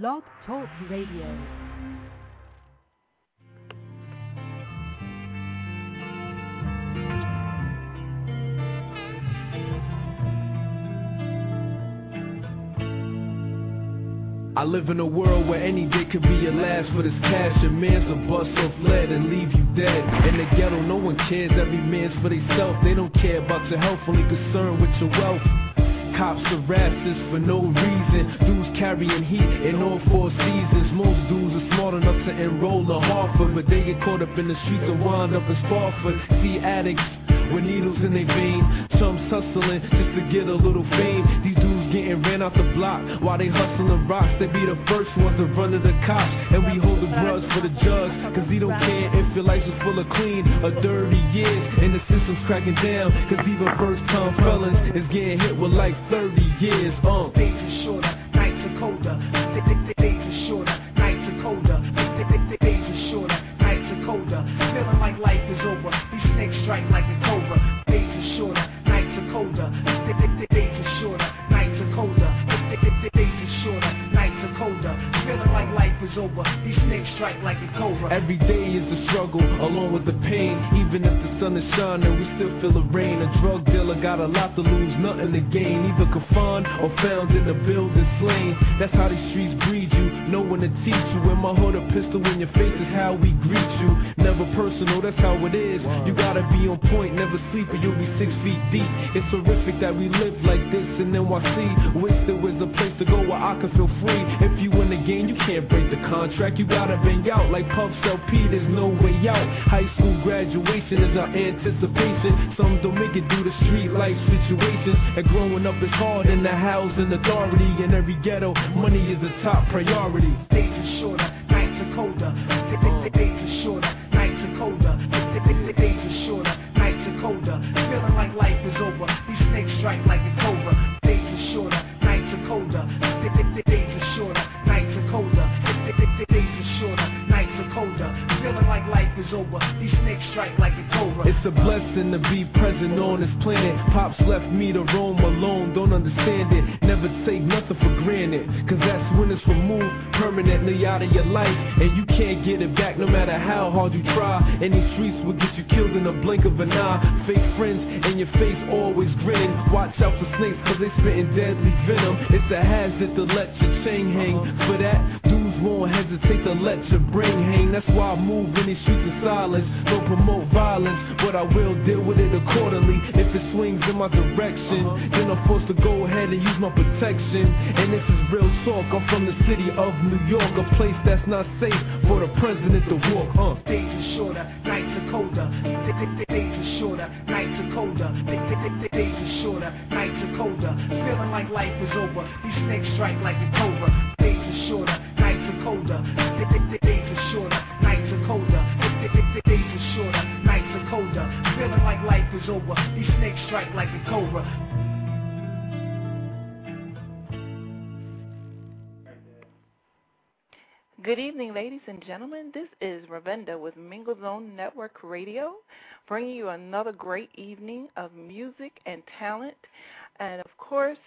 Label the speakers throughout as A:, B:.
A: Blog Talk Radio.
B: I live in a world where any day could be your last for this cash. Your man's a bust off lead and leave you dead. In the ghetto, no one cares. Every man's for theyself. They don't care about your health, only concerned with your wealth. Cops harass us for no reason. Dudes carrying heat in all four seasons. Most dudes are smart enough to enroll in Harvard, but they get caught up in the streets and wind up in Spofford. See addicts with needles in their vein. Some hustling just to get a little fame. These dudes getting ran out the block while they hustling rocks. They be the first ones to run to the cops. And we hold the grudge for the judge, cause he don't care if your life is full of clean or dirty years. And the system's cracking down, cause even first time felons is getting hit with like 30 years. Uh. Got a lot to lose, nothing to gain. Either confined or found in the building slain. That's how these streets breed you. No one to teach you. In my hood, a pistol in your face is how we greet you. Never personal, that's how it is. You gotta be on point, never sleep, or you'll be six feet deep. It's horrific that we live like this in NYC. Wish there was a place to go where I could feel free. If you in the game, you can't break the contract. You gotta bang out like Puff P. There's no way out. High school graduation is our anticipation. Some don't make it due the street life situations. And growing up is hard in the housing authority. In every ghetto, money is a top priority.
C: Days are shorter,
B: It's a blessing to be present on this planet. Pops left me to roam alone, don't understand it. Never take nothing for granted, cause that's when it's removed permanently out of your life. And you can't get it back no matter how hard you try. And these streets will get you killed in the blink of an eye. Fake friends in your face always grinning. Watch out for snakes, cause they spitting deadly venom. It's a hazard to let your chain hang. For that, dudes won't hesitate to let your brain hang. That's why I move in these streets in silence. Don't promote violence, but I will deal with it accordingly. If it swings in my direction, then I'm forced to go ahead and use my protection. And this is real talk. I'm from the city of New York, a place that's not safe for the president to walk. Uh.
C: Days are shorter, nights are colder. Days are shorter, nights are colder. Days are shorter, nights are colder. Feeling like life is over. These snakes strike like a cobra. Days are shorter, nights are colder. Days are shorter, nights are colder. Days are shorter, nights are colder. Feeling like life is over. These snakes strike like a cobra.
D: Good evening, ladies and gentlemen. This is Ravenda with Mingle Zone Network Radio, bringing you another great evening of music and talent. And of course,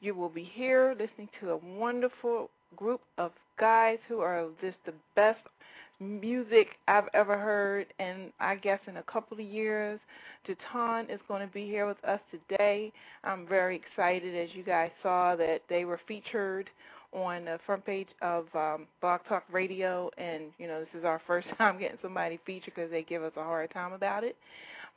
D: you will be here listening to a wonderful group of guys who are just the best music I've ever heard, and I guess in a couple of years. Ju-Taun is going to be here with us today. I'm very excited, as you guys saw, that they were featured on the front page of um, Blog Talk Radio, and you know this is our first time getting somebody featured because they give us a hard time about it.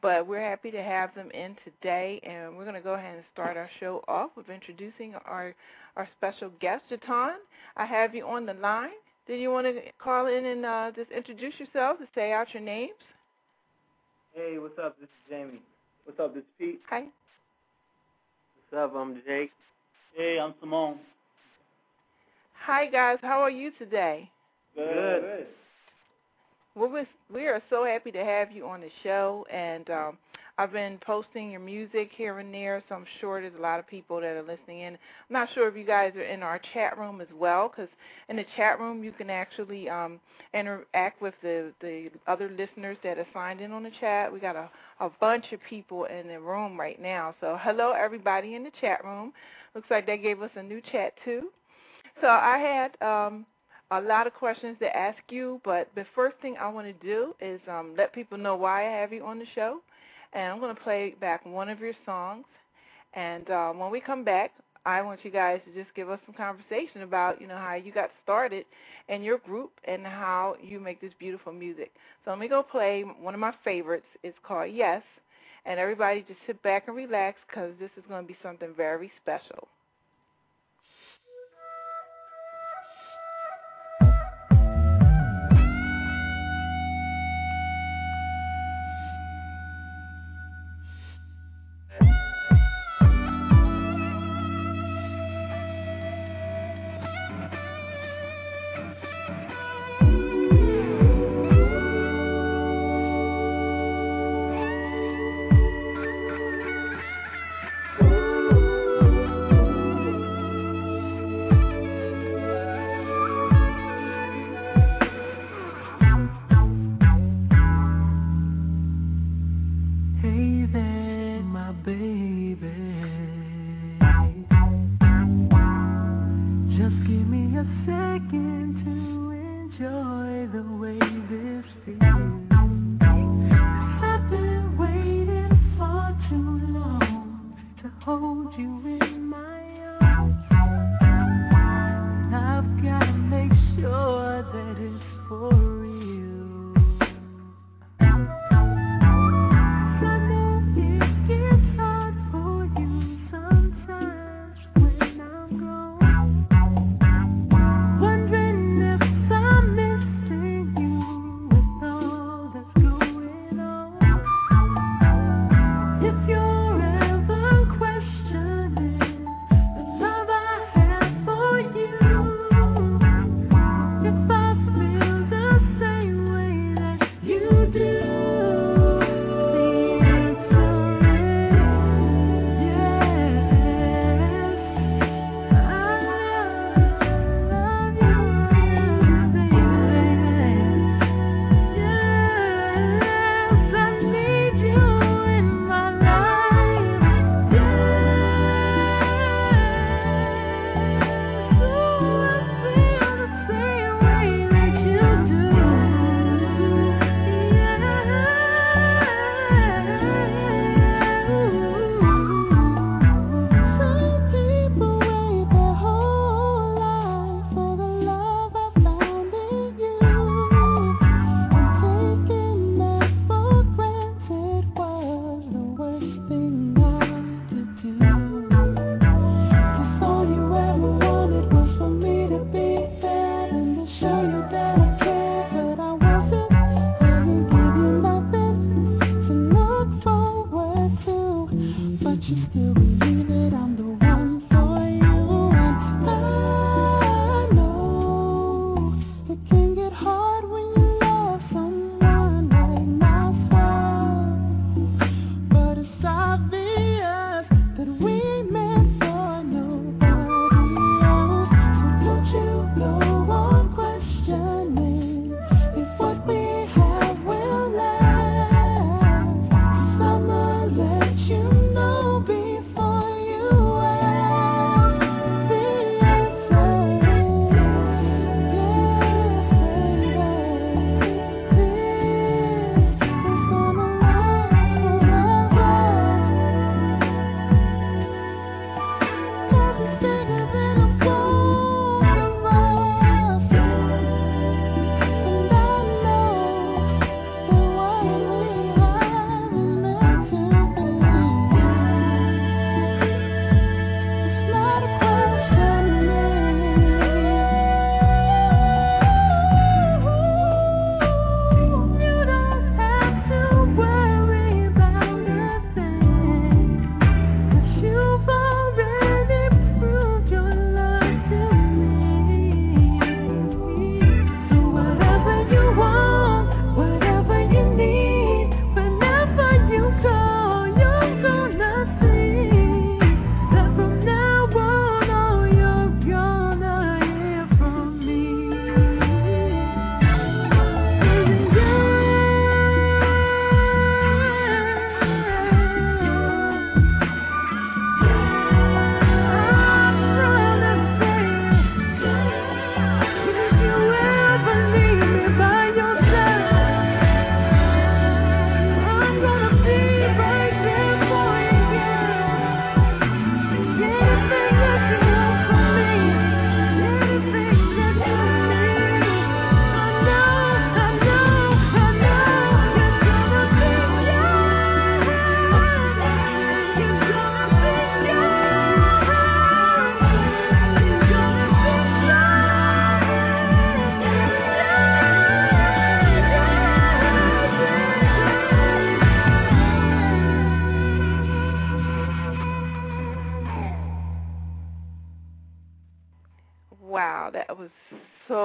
D: But we're happy to have them in today, and we're going to go ahead and start our show off with introducing our our special guest, Ju-Taun. I have you on the line. Did you want to call in and uh, just introduce yourself and say out your names?
E: Hey, what's up? This is Jamie. What's up? This is Pete.
D: Hi.
E: What's up? I'm Jake.
F: Hey, I'm Samoeun.
D: Hi guys, how are you today?
E: Good. Good.
D: Well, we're, we are so happy to have you on the show, and um, I've been posting your music here and there, so I'm sure there's a lot of people that are listening in. I'm not sure if you guys are in our chat room as well, because in the chat room you can actually um, interact with the the other listeners that are signed in on the chat. We got a a bunch of people in the room right now, so hello everybody in the chat room. Looks like they gave us a new chat too. So I had um, a lot of questions to ask you, but the first thing I want to do is um, let people know why I have you on the show. And I'm going to play back one of your songs. And uh, when we come back, I want you guys to just give us some conversation about, you know, how you got started in your group and how you make this beautiful music. So let me go play one of my favorites. It's called Yes. And everybody just sit back and relax because this is going to be something very special.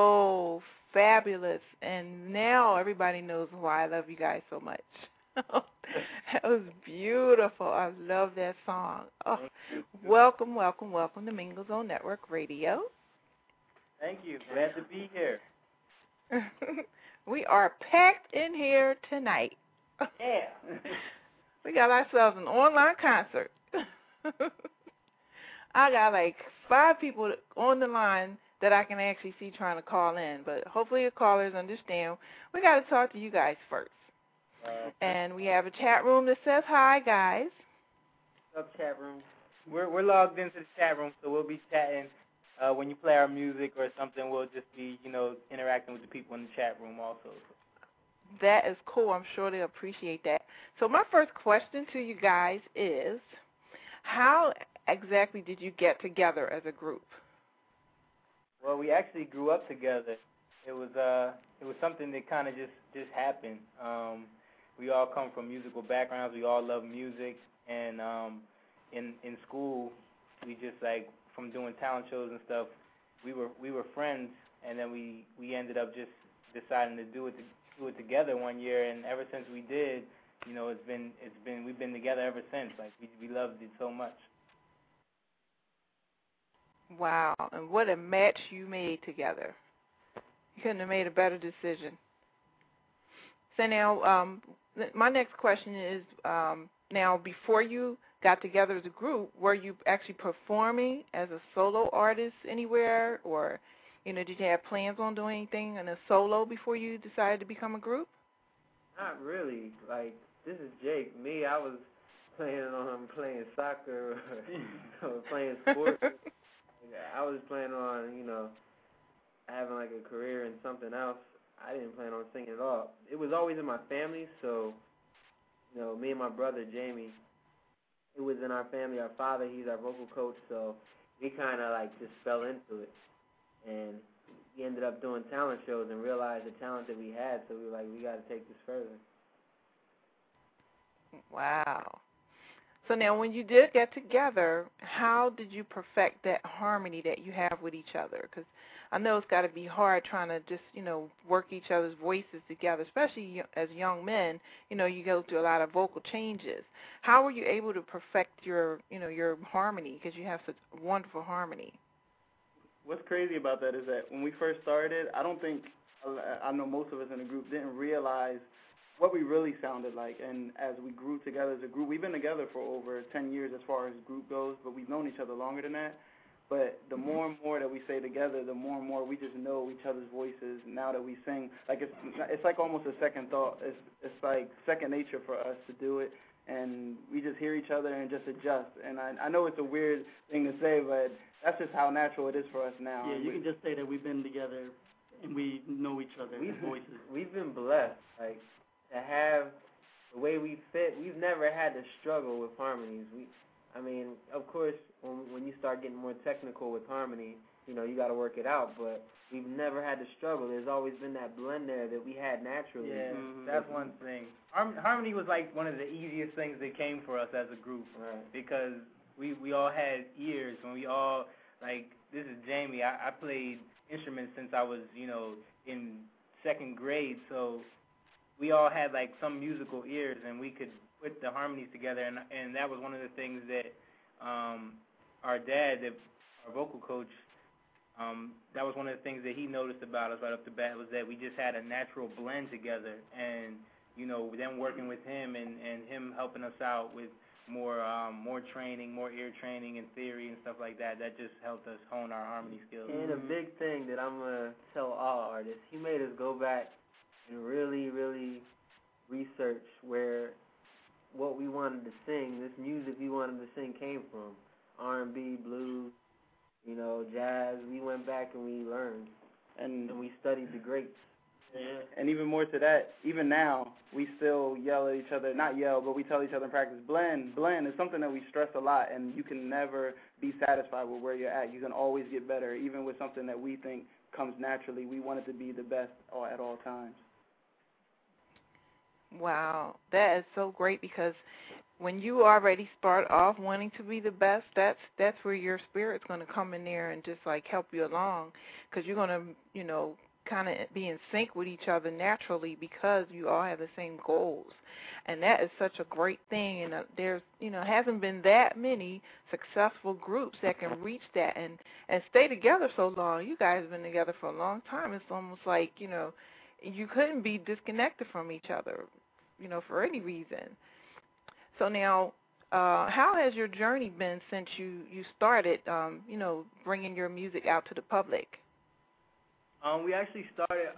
D: So fabulous. And now everybody knows why I love you guys so much. that was beautiful. I love that song. Oh, welcome, welcome, welcome to Mingle Zone Network Radio.
E: Thank you. Glad to be here.
D: we are packed in here tonight.
E: Yeah.
D: we got ourselves an online concert. I got like five people on the line that I can actually see trying to call in, but hopefully the callers understand. We got to talk to you guys first.
E: Uh,
D: And we have a chat room that says hi, guys.
E: What's up, chat room? We're we're logged into the chat room, so we'll be chatting. Uh, when you play our music or something, we'll just be, you know, interacting with the people in the chat room also.
D: That is cool. I'm sure they appreciate that. So my first question to you guys is, how exactly did you get together as a group?
E: Well, we actually grew up together. It was uh, it was something that kind of just just happened. Um, we all come from musical backgrounds. We all love music, and um, in in school, we just like from doing talent shows and stuff. We were we were friends, and then we we ended up just deciding to do it to, do it together one year. And ever since we did, you know, it's been it's been we've been together ever since. Like we we loved it so much.
D: Wow, and what a match you made together. You couldn't have made a better decision. So now, um, my next question is, um, now before you got together as a group, were you actually performing as a solo artist anywhere, or you know, did you have plans on doing anything in a solo before you decided to become a group?
G: Not really. Like this is Jake. Me, I was planning on playing soccer or, or playing sports. I was planning on, you know, having like a career in something else. I didn't plan on singing at all. It was always in my family, so you know, me and my brother Jamie, it was in our family. Our father, he's our vocal coach, so we kind of like just fell into it, and we ended up doing talent shows and realized the talent that we had. So we were like, we got to take this further.
D: Wow. So now, when you did get together, how did you perfect that harmony that you have with each other? Because I know it's got to be hard trying to just, you know, work each other's voices together, especially as young men. You know, you go through a lot of vocal changes. How were you able to perfect your, you know, your harmony? Because you have such wonderful harmony.
F: What's crazy about that is that when we first started, I don't think uh, I know most of us in the group didn't realize what we really sounded like. And as we grew together as a group, we've been together for over 10 years as far as group goes, but we've known each other longer than that. But the mm-hmm. more and more that we stay together, the more and more we just know each other's voices. Now that we sing, like it's it's like almost a second thought. It's it's like second nature for us to do it, and we just hear each other and just adjust. And I I know it's a weird thing to say, but that's just how natural it is for us now.
H: Yeah, you can just say that we've been together and we know each other.
G: We've
H: voices.
G: we've been blessed, like to have the way we fit. We've never had to struggle with harmonies. We, I mean, of course, when when you start getting more technical with harmony, you know, you got to work it out. But we've never had to struggle. There's always been that blend there that we had naturally.
E: Yeah,
F: Mhm.
E: that's one thing. Harm- Harmony was like one of the easiest things that came for us as a group
G: Right.
E: because we we all had ears and we all like this is Jamie. I, I played instruments since I was you know in second grade, so we all had like some musical ears and we could put the harmonies together and and that was one of the things that um our dad, that our vocal coach, um, that was one of the things that he noticed about us right off the bat was that we just had a natural blend together and you know, then working with him and, and him helping us out with more um, more training, more ear training and theory and stuff like that, that just helped us hone our harmony skills.
G: And a big thing that I'm gonna tell all artists, he made us go back really, really research where what we wanted to sing, this music we wanted to sing came from. R and B, blues, you know, jazz. We went back and we learned
F: and
G: and we studied the greats.
H: Yeah.
F: And even more to that, even now, we still yell at each other. Not yell, but we tell each other in practice, blend, blend. It's something that we stress a lot, and you can never be satisfied with where you're at. You can always get better, even with something that we think comes naturally. We want it to be the best at all times.
D: Wow, that is so great because when you already start off wanting to be the best, that's that's where your spirit's going to come in there and just like help you along, because you're going to you know kind of be in sync with each other naturally because you all have the same goals, and that is such a great thing. And uh, there's you know hasn't been that many successful groups that can reach that and and stay together so long. You guys have been together for a long time. It's almost like you know you couldn't be disconnected from each other, you know, for any reason so now, uh, how has your journey been since you you started, um, you know, bringing your music out to the public?
E: Um, we actually started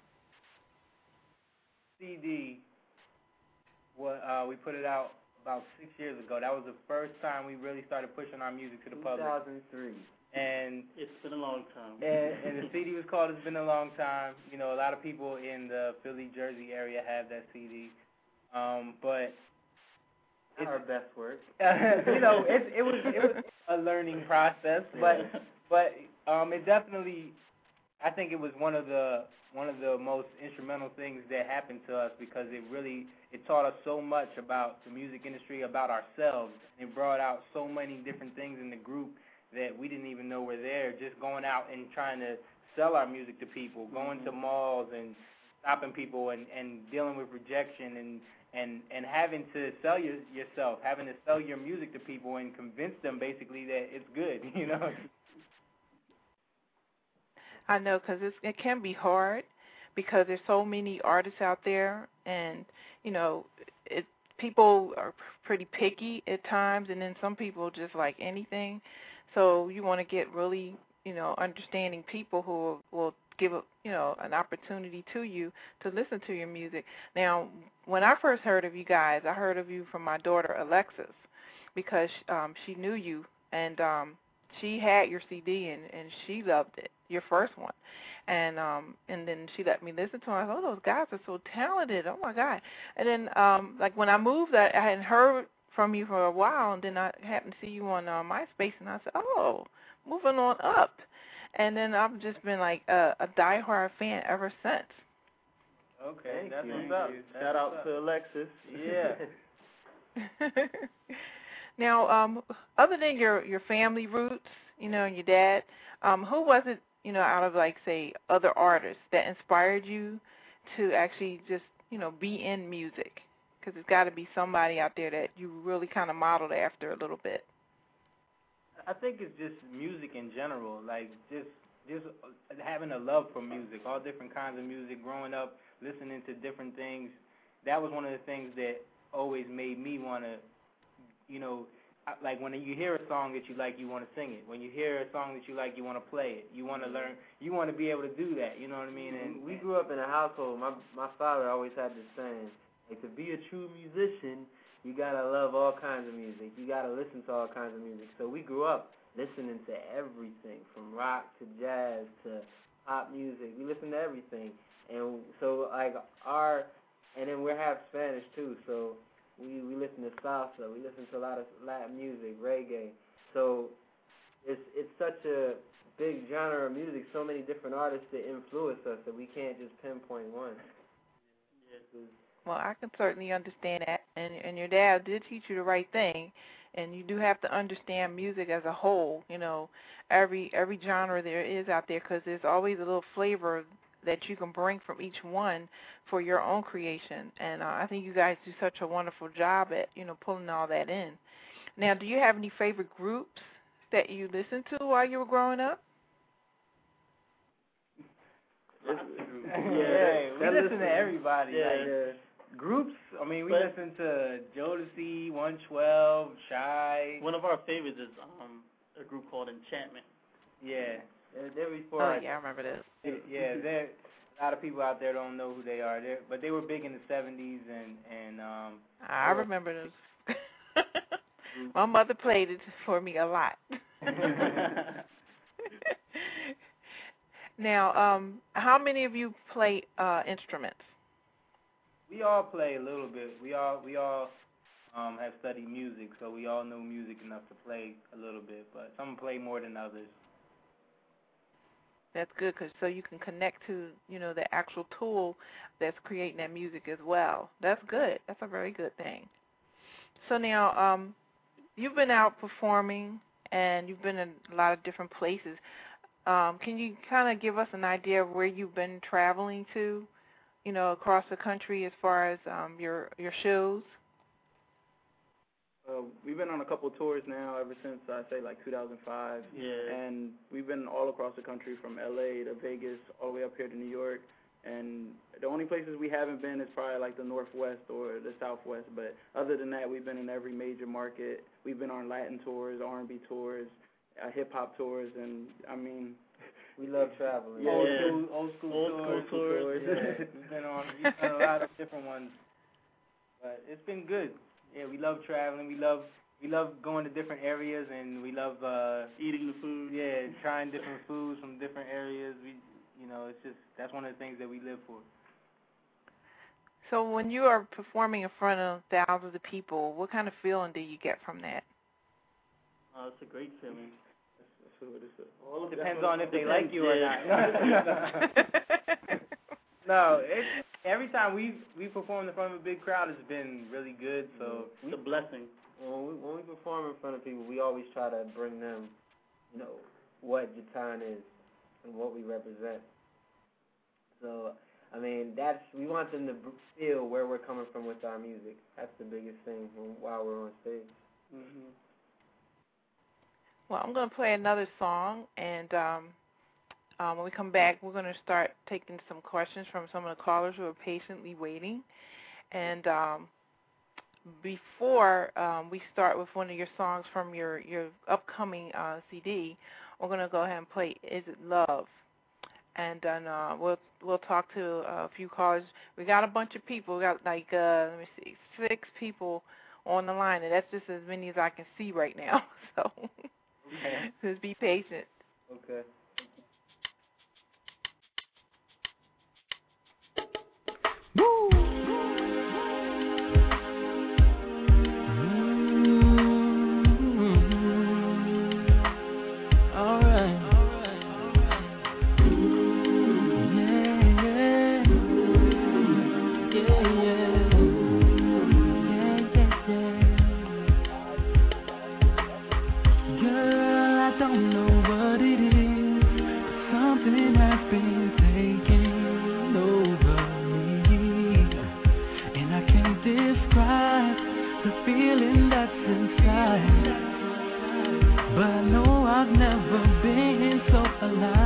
E: CD. What uh, we put it out about six years ago. That was the first time we really started pushing our music to the public.
G: 2003.
E: And
H: it's been a long time.
E: And, and the CD was called "It's Been a Long Time." You know, a lot of people in the Philly, Jersey area have that CD. Um, but
G: it's our best work.
E: you know, it it was it was a learning process, but but um, it definitely, I think it was one of the one of the most instrumental things that happened to us because it really it taught us so much about the music industry, about ourselves. It brought out so many different things in the group that we didn't even know were there. Just going out and trying to sell our music to people, going to malls and stopping people and and dealing with rejection and and and having to sell your, yourself, having to sell your music to people and convince them basically that it's good, you know.
D: I know because it can be hard because there's so many artists out there, and you know, it people are pretty picky at times, and then some people just like anything. So you want to get really, you know, understanding people who will give a, you know an opportunity to you to listen to your music. Now, when I first heard of you guys, I heard of you from my daughter Alexis because um she knew you and um she had your CD and and she loved it, your first one. And um and then she let me listen to it. I thought, oh, those guys are so talented. Oh my god. And then um like when I moved I, I hadn't heard from you for a while and then I happened to see you on uh, MySpace and I said, "Oh, moving on up." And then I've just been like a, a diehard fan ever since.
E: Okay,
F: Thank
E: that's
F: you.
E: what's up.
F: Shout out
E: what's
F: to Alexis.
E: Yeah.
D: now, um, other than your your family roots, you know, and your dad, um, who was it, you know, out of like say other artists that inspired you to actually just, you know, be in music? Because it's got to be somebody out there that you really kind of modeled after a little bit.
E: I think it's just music in general, like just just having a love for music, all different kinds of music. Growing up, listening to different things, that was one of the things that always made me want to, you know, like when you hear a song that you like, you want to sing it. When you hear a song that you like, you want to play it. You want to mm-hmm. learn. You want to be able to do that. You know what I mean? And
G: we grew up in a household. My my father always had this saying, like to be a true musician, you gotta love all kinds of music. You gotta listen to all kinds of music. So we grew up listening to everything, from rock to jazz to pop music. We listen to everything, and so like our, and then we're half Spanish too. So we we listen to salsa. We listen to a lot of Latin music, reggae. So it's it's such a big genre of music. So many different artists that influence us that we can't just pinpoint one.
H: Yeah.
D: Well, I can certainly understand that, and and your dad did teach you the right thing, and you do have to understand music as a whole. You know, every every genre there is out there, because there's always a little flavor that you can bring from each one for your own creation. And uh, I think you guys do such a wonderful job at you know pulling all that in. Now, do you have any favorite groups that you listened to while you were growing up?
E: yeah,
F: Yeah,
E: we listen
F: listen-
E: to everybody.
F: Yeah.
E: Like,
F: yeah.
E: Groups. I mean, we
F: But-
E: listen to Jodeci, 112, Shy.
H: One of our favorites is um a group called Enchantment.
E: Yeah,
G: They're, they're before
D: Oh
G: our
D: yeah, I remember this.
E: yeah. There, a lot of people out there don't know who they are. They're, but they were big in the 70s and and um.
D: I remember this. My mother played it for me a lot. now, um, how many of you play uh instruments?
E: We all play a little bit. We all we all um have studied music, so we all know music enough to play a little bit. But some play more than others.
D: That's good, cause so you can connect to you know the actual tool that's creating that music as well. That's good. That's a very good thing. So now, um, you've been out performing and you've been in a lot of different places. Um, can you kind of give us an idea of where you've been traveling to, you know, across the country as far as um, your your shows?
F: Uh, we've been on a couple tours now ever since I say like 2005.
H: Yeah.
F: And we've been all across the country from LA to Vegas, all the way up here to New York. And the only places we haven't been is probably like the Northwest or the Southwest. But other than that, we've been in every major market. We've been on Latin tours, R&B tours, uh, hip hop tours, and I mean,
G: We love traveling.
F: Yeah.
E: Old school, old school
H: Old school
E: tours.
H: tours.
E: Yeah, we've been on, we've done a lot of different ones, but it's been good. Yeah, we love traveling. We love, we love going to different areas, and we love, uh,
H: Eating the food.
E: yeah, trying different foods from different areas. We, you know, it's just that's one of the things that we live for.
D: So when you are performing in front of thousands of people, what kind of feeling do you get from that?
H: Oh, it's a great feeling.
F: that's what it is.
H: All of
E: Depends on if they like you or not. no, it, every time we we performed in front of a big crowd, it's been really good. So
H: It's a blessing.
G: When we when we perform in front of people, we always try to bring them, you know, what Ju-Taun is and what we represent. So, I mean, that's we want them to feel where we're coming from with our music. That's the biggest thing while we're on stage.
H: hmm
D: Well, I'm going to play another song, and um, um, when we come back, we're going to start taking some questions from some of the callers who are patiently waiting. And um, before um, we start with one of your songs from your your upcoming uh, CD, we're going to go ahead and play "Is It Love," and then uh, we'll we'll talk to a few callers. We got a bunch of people. We got like uh, let me see, six people on the line, and that's just as many as I can see right now. So. Just be patient.
G: Okay.
I: Girl,
D: alive.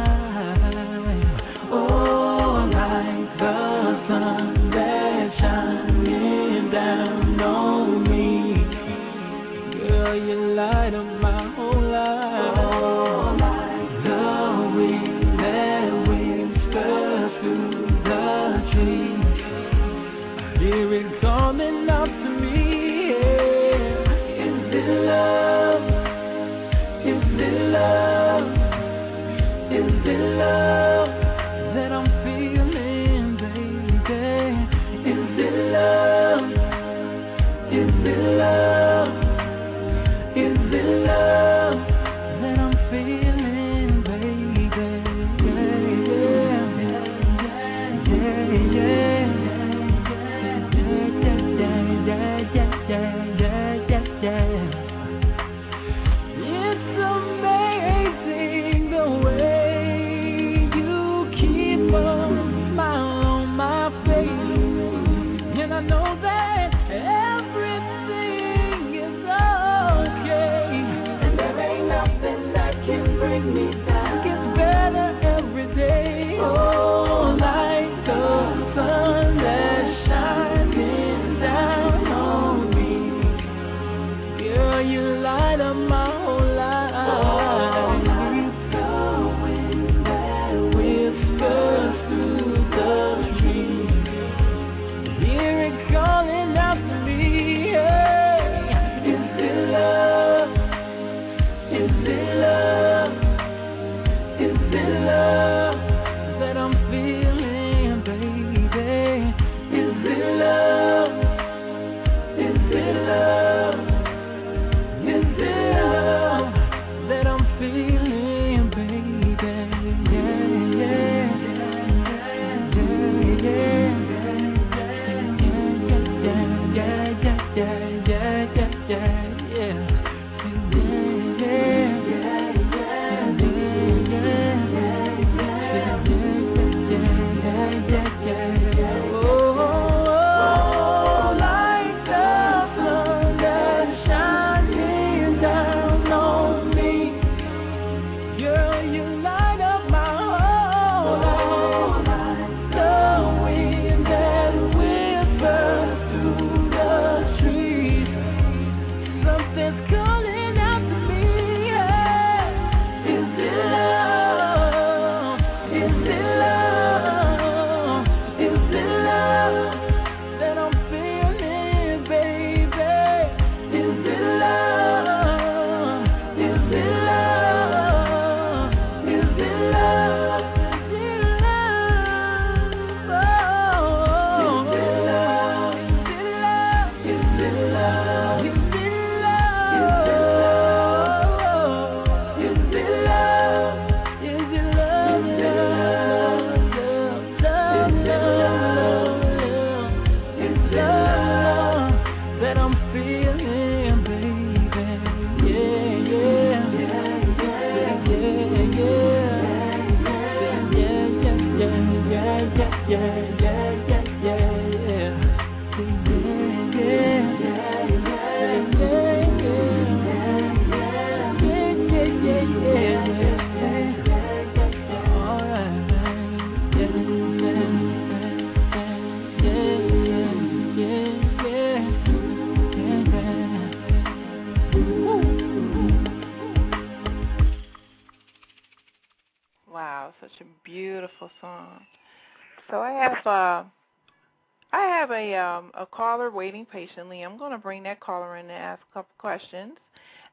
D: Waiting patiently. I'm going to bring that caller in and ask a couple questions,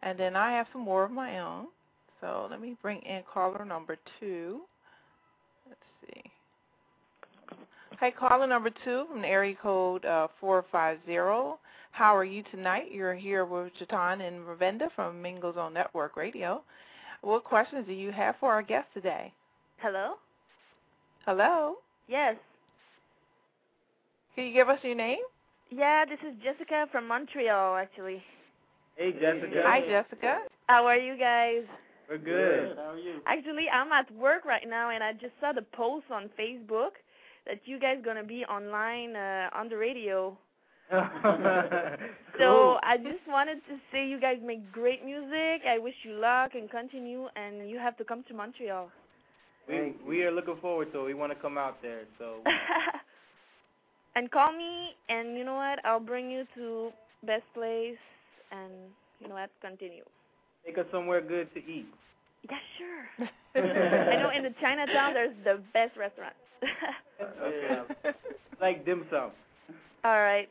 D: and then I have some more of my own. So let me bring in caller number two. Let's see. Hey, caller number two from the area code uh, 450. How are you tonight? You're here with Ju-Taun and Ravenda from Mingle Zone Network Radio. What questions do you have for our guest today?
I: Hello?
D: Hello?
I: Yes.
D: Can you give us your name?
I: Yeah, this is Jessica from Montreal, actually.
E: Hey, Jessica.
D: Hi, Jessica.
I: How are you guys?
E: We're good.
H: How are you?
I: Actually, I'm at work right now, and I just saw the post on Facebook that you guys gonna be online uh, on the radio. So I just wanted to say you guys make great music. I wish you luck and continue, and you have to come to Montreal.
E: we we are looking forward to it. We want to come out there. So
I: and call me, and you know what? I'll bring you to best place, and you know what? Continue.
E: take us somewhere good to eat.
I: Yeah, sure. I know in the Chinatown there's the best restaurants.
E: Okay. Um, like dim sum.
I: All right.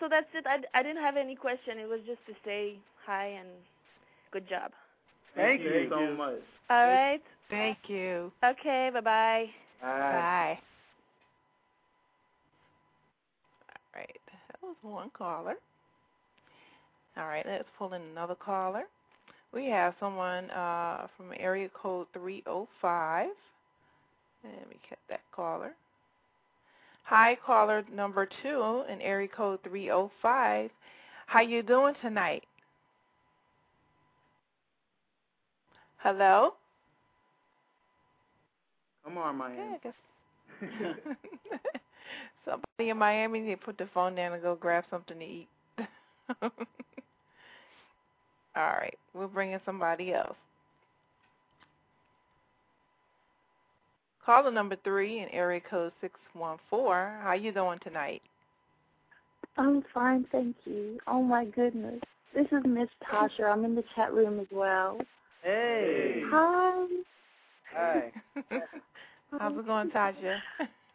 I: So that's it. I, I didn't have any question. It was just to say hi and good job.
E: Thank
F: you
E: you.
F: so much.
I: All right.
D: Thank you.
I: Okay. Bye bye.
D: Bye. All right. That was one caller. All right, let's pull in another caller. We have someone uh, from area code 305. Let me cut that caller. Hi, caller number two in area code 305. How you doing tonight? Hello?
F: Come on, Miami.
D: I guess somebody in Miami need to put the phone down and go grab something to eat. All right, we'll bring in somebody else. Caller number three in area code six one four. How you doing tonight?
J: I'm fine, thank you. Oh my goodness. This is Miss Tasha. I'm in the chat room as well.
E: Hey.
J: Hi.
E: Hi.
D: How's it going, Tasha?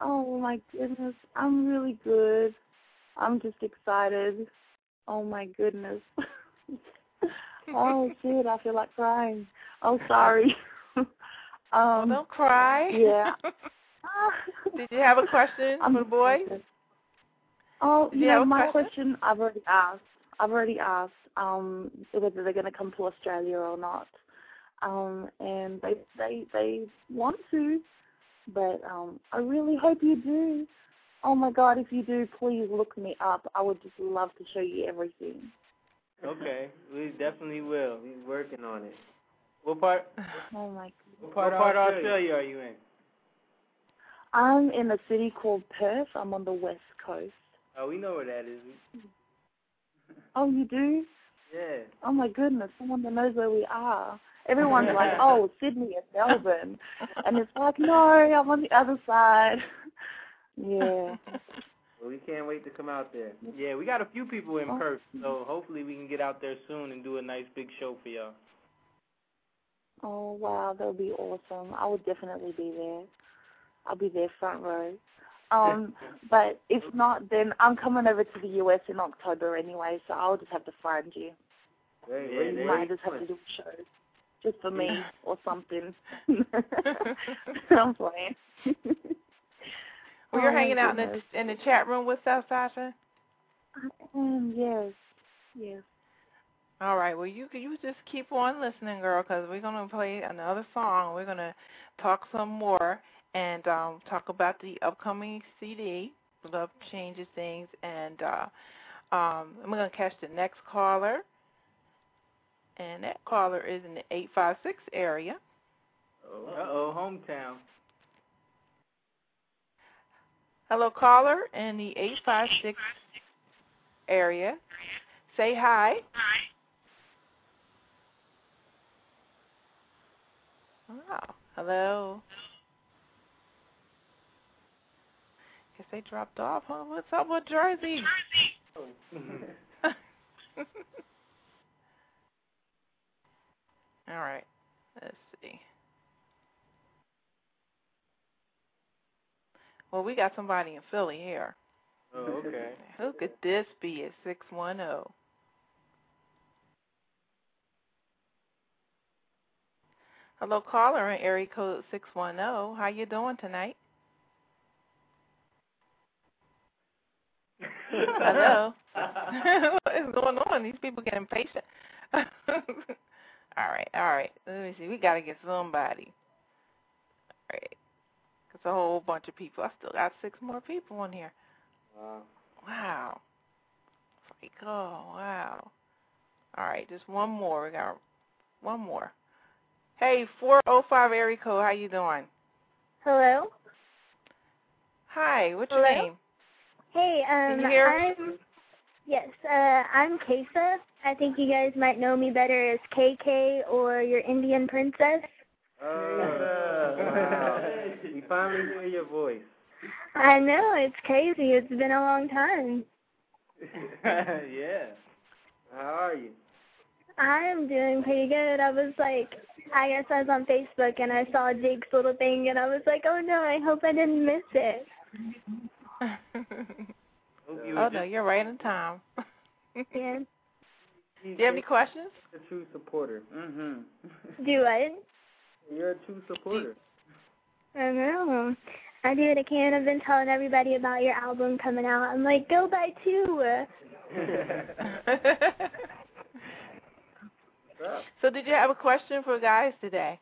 J: Oh my goodness. I'm really good. I'm just excited. Oh my goodness. oh shit, I feel like crying. Oh sorry.
D: well,
J: um
D: don't cry.
J: yeah.
D: Did you have a question
J: I'm
D: for the boys?
J: Oh,
D: Did
J: you
D: you have
J: know,
D: a
J: my
D: question?
J: question I've already asked. I've already asked um whether they're gonna come to Australia or not. Um and they they they want to, but um I really hope you do. Oh my god, if you do, please look me up. I would just love to show you everything.
E: Okay, we definitely will.
G: We're working on it.
E: What part?
J: Oh my
E: What part, what part of Australia are you in?
J: I'm in a city called Perth. I'm on the west coast.
E: Oh, we know where that is.
J: Oh, you do?
E: Yeah.
J: Oh my goodness, someone that knows where we are. Everyone's like, oh, Sydney and Melbourne. And it's like, no, I'm on the other side. yeah.
G: Well, we can't wait to come out there.
E: Yeah, we got a few people in
J: Oh.
E: Perth, so hopefully we can get out there soon and do a nice big show for y'all.
J: Oh, wow, that would be awesome. I would definitely be there. I'll be there front row. Um, but if not, then I'm coming over to the US in October anyway, so I'll just have to find you.
G: Hey,
E: Yeah,
G: where
E: they-
G: you
J: Might just have to do a show just for me or something. I'm playing.
D: Well, you're
J: Oh,
D: hanging out in the in the chat room with us, Tasha.
J: Um, yes, yes.
D: All right. Well, you you just keep on listening, girl, because we're gonna play another song. We're gonna talk some more and um, talk about the upcoming CD, Love Changes Things, and uh, um, I'm gonna catch the next caller, and that caller is in the eight five six area.
E: Uh oh, hometown.
D: Hello, caller in the eight five six area. Say hi. Hi. Wow. Hello. Guess they dropped off, huh? What's up with Jersey? Jersey? All right. Let's see. Well, we got somebody in Philly here.
G: Oh, okay.
D: Who could this be at 610? Hello, caller in area code 610. How you doing tonight? Hello. what is going on? These people get impatient. All right, all right. Let me see. We got to get somebody. All right. It's a whole bunch of people. I still got six more people in here.
G: Wow.
D: Wow. Like, oh, wow. All right, just one more. We got one more. Hey, 405 area code, how you doing?
K: Hello.
D: Hi, what's
K: Hello?
D: your name?
K: Hey, um,
D: Can you hear?
K: I'm yes, uh, I'm Kesa. I think you guys might know me better as KK or your Indian princess.
G: Oh, wow. We finally hear your voice.
K: I know it's crazy. It's been a long time.
G: yeah. How are you?
K: I'm doing pretty good. I was like, I guess I was on Facebook and I saw Jake's little thing and I was like, oh no, I hope I didn't miss it.
D: oh, no, you're right in time.
K: Yeah.
D: Do you have any questions?
G: A true supporter.
F: Mm-hmm.
K: Do I?
G: You're a true supporter.
K: I know. I do what I can. I've been telling everybody about your album coming out. I'm like, go buy two.
D: so, did you have a question for guys today?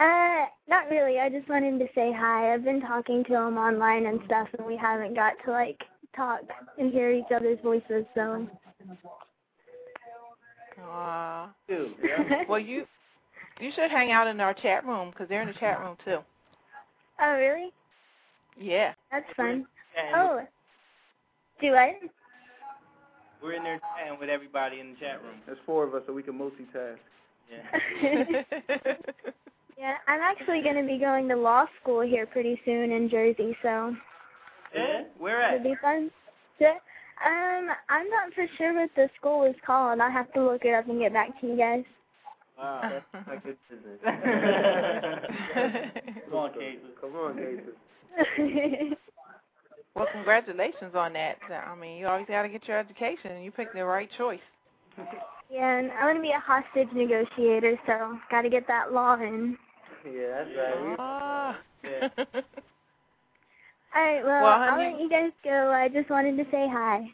K: Uh, not really. I just wanted to say hi. I've been talking to them online and stuff, and we haven't got to like talk and hear each other's voices. So.
D: Aw. Well, you you should hang out in our chat room because they're in the chat room too.
K: Oh, really?
D: Yeah.
K: That's fun. Oh. Do I?
E: We're in there chatting with everybody in the chat room.
F: There's four of us, so we can multitask.
E: Yeah.
K: Yeah, I'm actually going to be going to law school here pretty soon in Jersey, so
E: yeah? Where at?
K: it'll be fun. Yeah. Um, I'm not for sure what the school is called. I'll have to look it up and get back to you guys.
G: Wow, that's not good business.
E: Come on, Kate.
G: Come on, Gator.
D: well, congratulations on that. I mean, you always got to get your education, and you picked the right choice.
K: yeah, and I want to be a hostage negotiator, so got to get that law in.
G: Yeah, that's right.
D: Ah.
E: Yeah.
K: All right, well,
D: Well,
K: I'll let you guys go. I just wanted to say hi.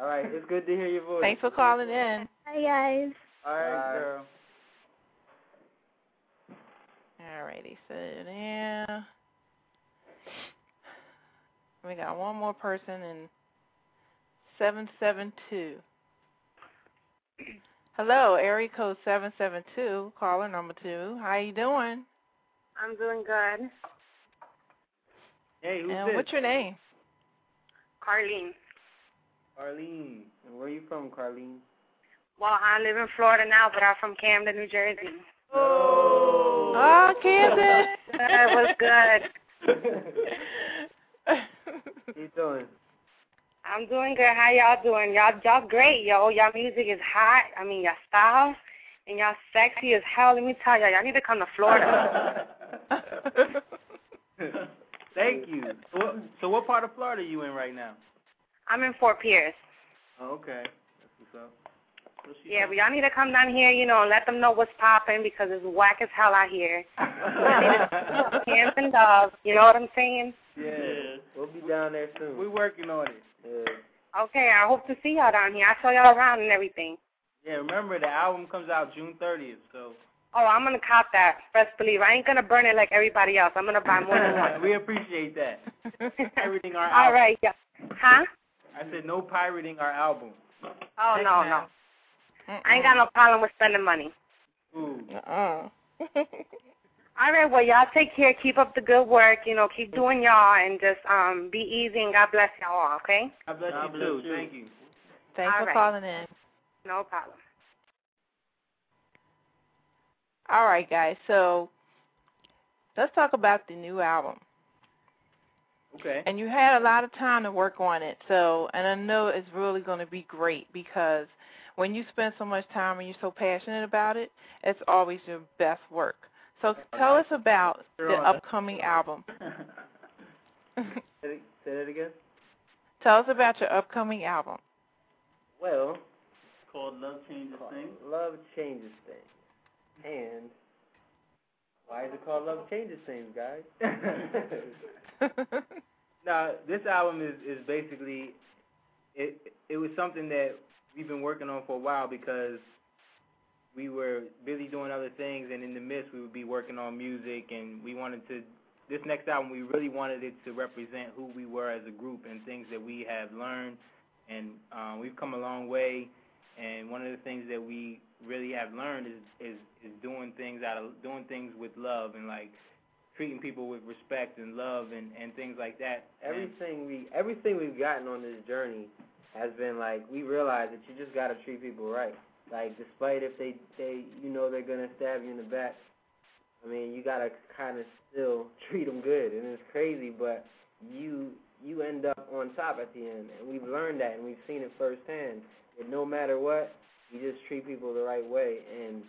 G: All right, it's good to hear your voice.
D: Thanks for calling in.
K: Hi, guys.
F: All right,
G: Bye.
F: girl.
D: Alrighty, so yeah. We got one more person in 772. Hello, area code 772, caller number two. How you doing?
L: I'm doing good.
E: Hey, who's
D: and
E: this?
D: what's your name?
L: Carlene.
E: Arlene.
G: And where are you from, Carlene?
L: Well, I live in Florida now, but I'm from Camden, New Jersey.
E: Oh.
D: Oh, oh Kansas.
L: That was good.
G: How you doing?
L: I'm doing good. How y'all doing? Y'all, y'all great, yo. Y'all music is hot. I mean, y'all style and y'all sexy as hell. Let me tell y'all, y'all need to come to Florida.
E: Thank you. So what, so what part of Florida are you in right now?
L: I'm in Fort Pierce.
E: Oh, okay. That's what's up. So
L: Yeah, but y'all need to come down here, you know, and let them know what's popping because it's whack as hell out here. Hands and dogs, you know what I'm saying?
E: yeah.
G: We'll be down there soon.
E: We're working on it.
G: Yeah.
L: Okay, I hope to see y'all down here. I'll show y'all around and everything.
E: Yeah, remember the album comes out June 30th, so
L: Oh, I'm gonna cop that. Best believe. I ain't gonna burn it like everybody else. I'm gonna buy more than one.
E: we appreciate that. Pirating our album.
L: right, yeah. Huh?
E: I said no pirating our album.
L: Oh
E: Hey,
L: no,
E: man.
L: no. I ain't got no problem with spending money.
E: Ooh.
D: Uh-uh.
L: All right, well y'all take care. Keep up the good work. You know, keep doing y'all and just um be easy and God bless y'all all. Okay?
E: God bless
F: God
E: you
F: bless
E: too.
F: you.
E: Thank you.
D: Thanks
L: All
D: for
L: right.
D: calling in.
L: No problem.
D: All right, guys. So let's talk about the new album.
E: Okay.
D: And you had a lot of time to work on it. So, and I know it's really going to be great because when you spend so much time and you're so passionate about it, it's always your best work. So, tell us about the upcoming album.
G: say that again.
D: Tell us about your upcoming album.
G: Well,
H: it's called Love Changes Things.
G: Love Changes Things. And why is it called Love Changes Things, guys?
E: now, this album is is basically it. It was something that we've been working on for a while because we were busy doing other things, and in the midst, we would be working on music, and we wanted to. This next album, we really wanted it to represent who we were as a group and things that we have learned, and um, we've come a long way. And one of the things that we really have learned is is is doing things out of doing things with love and like treating people with respect and love and and things like that.
G: Everything we everything we've gotten on this journey has been like we realize that you just got to treat people right. Like despite if they they you know they're gonna stab you in the back, I mean you gotta kind of still treat them good, and it's crazy, but you you end up on top at the end, and we've learned that and we've seen it firsthand. No matter what, you just treat people the right way, and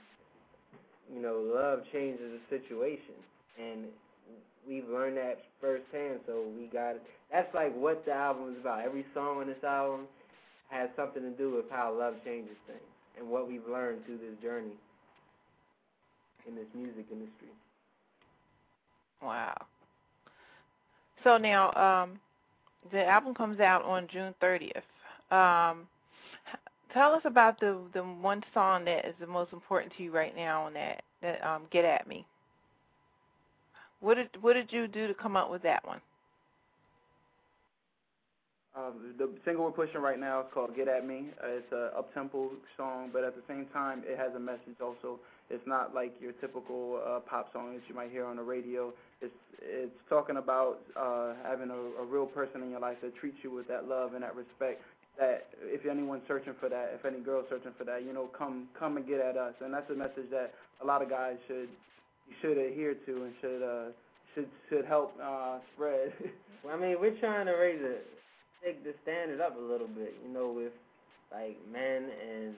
G: you know love changes the situation, and we've learned that firsthand. So we got it. that's like what the album is about. Every song on this album has something to do with how love changes things and what we've learned through this journey in this music industry.
D: Wow. So now, um, the album comes out on June 30th. Um, tell us about the the one song that is the most important to you right now on that that um, "Get at Me." What did what did you do to come up with that one?
F: Um, the single we're pushing right now is called "Get at Me." Uh, it's a up-tempo song, but at the same time, it has a message. Also, it's not like your typical uh, pop song that you might hear on the radio. It's it's talking about uh, having a, a real person in your life that treats you with that love and that respect. That if anyone's searching for that, if any girl's searching for that, you know, come come and get at us. And that's a message that a lot of guys should should adhere to and should uh, should should help uh, spread.
G: well, I mean, we're trying to raise it take the standard up a little bit, you know, with like men and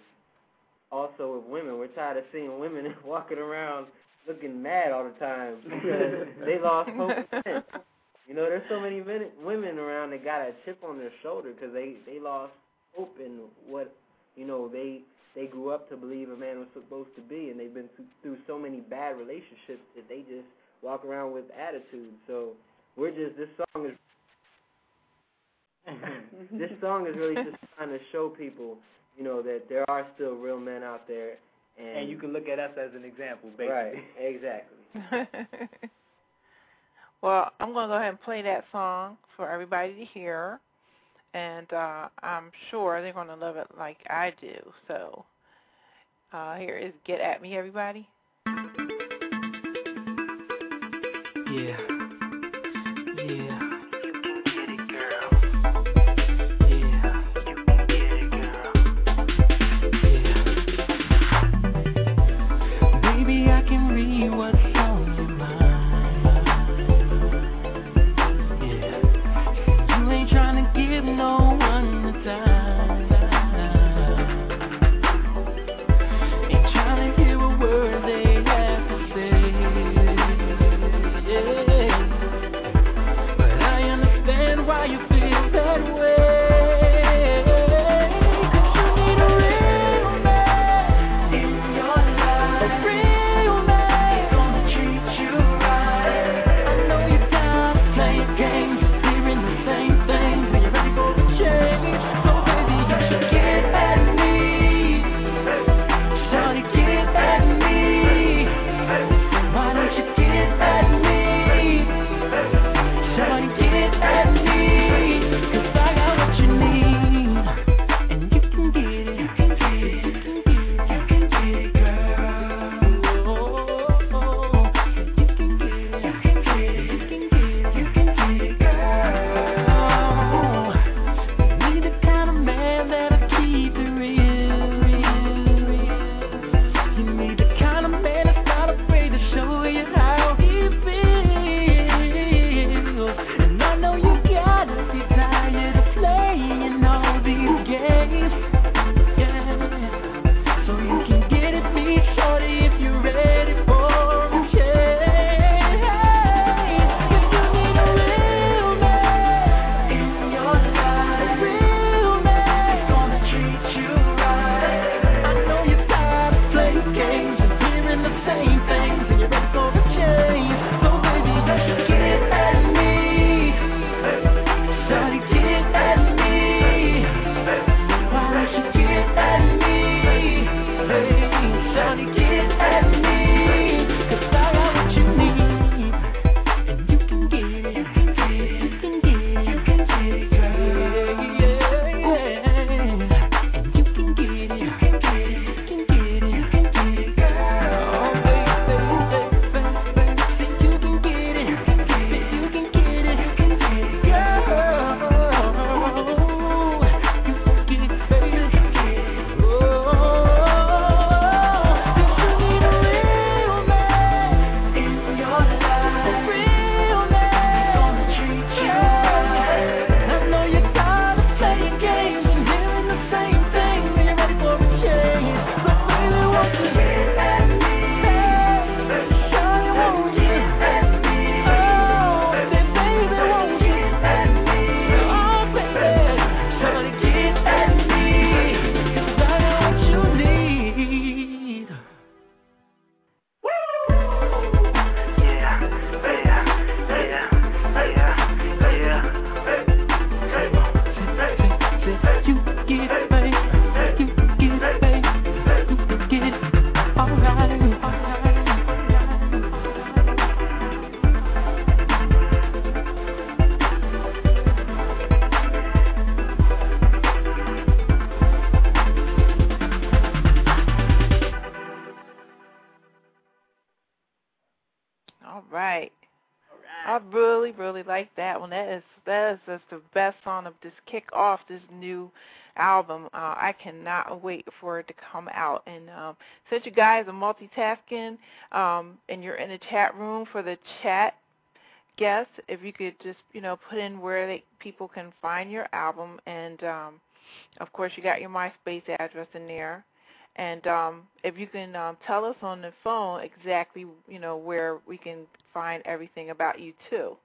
G: also with women. We're tired of seeing women walking around looking mad all the time because they lost hope. You know, there's so many men, women around that got a chip on their shoulder because they they lost hope in what you know they they grew up to believe a man was supposed to be, and they've been through so many bad relationships that they just walk around with attitude. So we're just this song is this song is really just trying to show people, you know, that there are still real men out there, and,
E: and you can look at us as an example, basically.
G: Right, exactly.
D: well, I'm going to go ahead and play that song for everybody to hear, and uh, I'm sure they're going to love it like I do. So uh, here is "Get at Me," everybody.
B: Yeah. Yeah. Yeah.
D: Of this kick off this new album. Uh, I cannot wait for it to come out. And um, since you guys are multitasking um, and you're in the chat room for the chat guests, if you could just you know put in where they, people can find your album, and um, of course you got your MySpace address in there. And um, if you can um, tell us on the phone exactly, you know, where we can find everything about you too.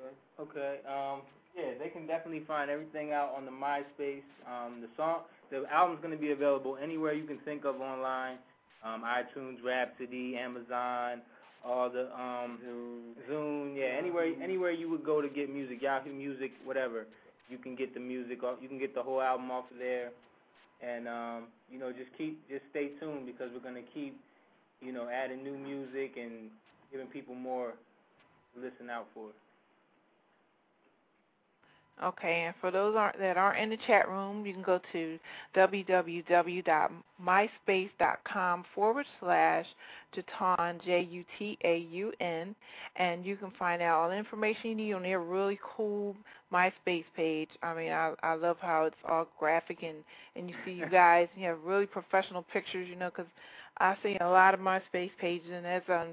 E: Okay. Okay. Um, yeah, they can definitely find everything out on the MySpace. Um, the song, the album's going to be available anywhere you can think of online. Um, iTunes, Rhapsody, Amazon, all the um, Zune, yeah, anywhere, anywhere you would go to get music, Yahoo Music, whatever, you can get the music off. You can get the whole album off of there, and um, you know, just keep, just stay tuned because we're going to keep, you know, adding new music and giving people more to listen out for.
D: Okay, and for those aren't, that aren't in the chat room, you can go to www.myspace.com forward slash Jutaun, J U T A U N, and you can find out all the information you need on their really cool MySpace page. I mean, I I love how it's all graphic and and you see you guys, you have really professional pictures, you know, because I see a lot of MySpace pages, and as a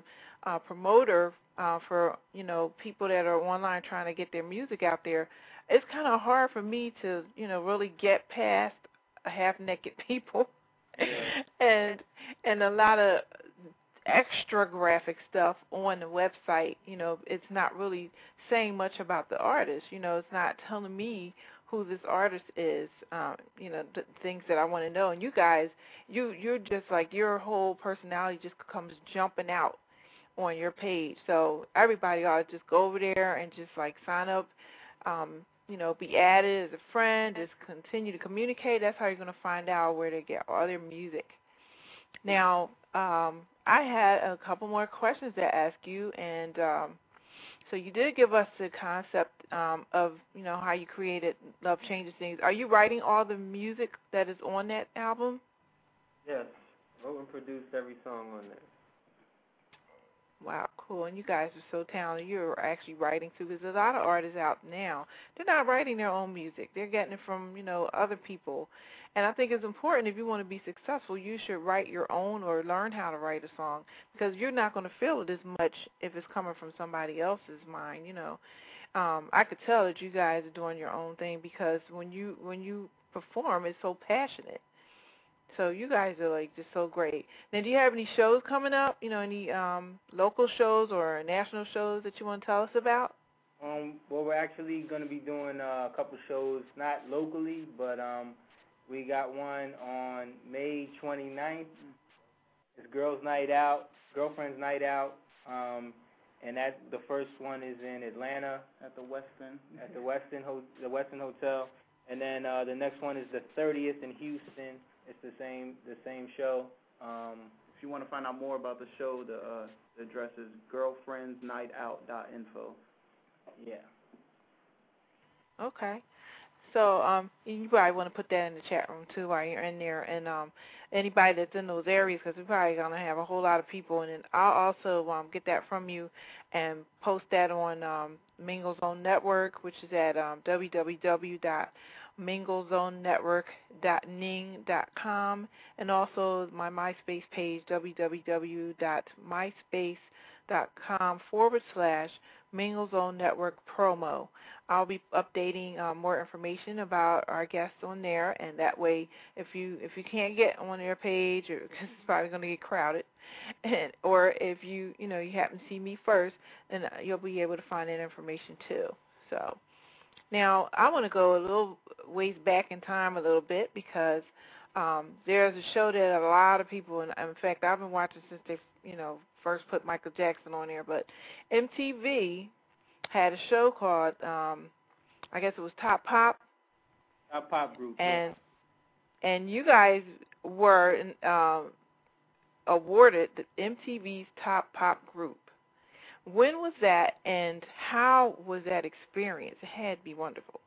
D: uh, promoter uh, for you know people that are online trying to get their music out there it's kind of hard for me to, you know, really get past half naked people and and a lot of extra graphic stuff on the website. You know, it's not really saying much about the artist. You know, it's not telling me who this artist is. Um, you know, the things that I want to know. And you guys, you you're just like your whole personality just comes jumping out on your page. So everybody ought to just go over there and just like sign up. Um, you know, be added as a friend, just continue to communicate. That's how you're going to find out where to get all their music. Now, um, I had a couple more questions to ask you, and um, so you did give us the concept um, of, you know, how you created Love Changes Things. Are you writing all the music that is on that album?
G: Yes, wrote and produced every song on there.
D: Wow, cool. And you guys are so talented. You're actually writing too, because a lot of artists out now. They're not writing their own music. They're getting it from, you know, other people. And I think it's important if you want to be successful, you should write your own or learn how to write a song because you're not going to feel it as much if it's coming from somebody else's mind, you know. Um, I could tell that you guys are doing your own thing because when you when you perform, it's so passionate so you guys are like just so great. Now, do you have any shows coming up? You know, any um local shows or national shows that you want to tell us about?
E: Um, well, we're actually going to be doing uh, a couple shows, not locally, but um, we got one on May 29th. It's Girls Night Out, Girlfriends Night Out, um, and that the first one is in Atlanta
F: at the Westin.
E: At the Westin, Ho- the Westin Hotel, and then uh, the next one is the 30th in Houston it's the same the same show. Um,
F: if you want to find out more about the show, the, uh, the address is girlfriendsnightout.info.
E: Yeah.
D: Okay. So um, you probably want to put that in the chat room too while you're in there, and um, anybody that's in those areas, because we're probably gonna have a whole lot of people, and then I'll also um, get that from you and post that on um, Mingle Zone Network, which is at um, www minglezonenetwork.ning.com, and also my MySpace page, www.myspace.com forward slash Minglezone Network promo. I'll be updating uh, more information about our guests on there, and that way, if you if you can't get on their page, cause it's probably going to get crowded, and, or if you you know you happen to see me first, then you'll be able to find that information too. So. Now, I want to go a little ways back in time a little bit because um, there's a show that a lot of people, and in fact, I've been watching since they, you know, first put Michael Jackson on there. But MTV had a show called, um, I guess it was Top Pop.
E: Top Pop Group.
D: And yeah. and you guys were um, awarded the MTV's Top Pop Group. When was that, and how was that experience? It had to be wonderful.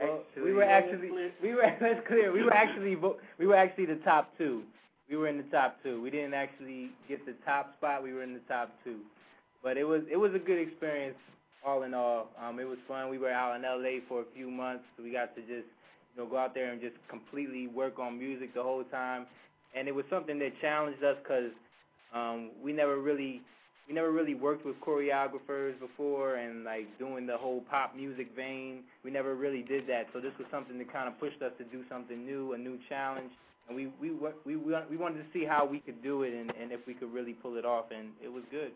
E: Well, we were actually we were that's clear. We were actually we were actually the top two. We were in the top two. We didn't actually get the top spot. We were in the top two. but it was it was a good experience all in all. Um, it was fun. We were out in LA for a few months. So we got to just you know go out there and just completely work on music the whole time, and it was something that challenged us because um, we never really we never really worked with choreographers before and like doing the whole pop music vein. We never really did that. So this was something that kind of pushed us to do something new, a new challenge. And we we we we wanted to see how we could do it and and if we could really pull it off and it was good.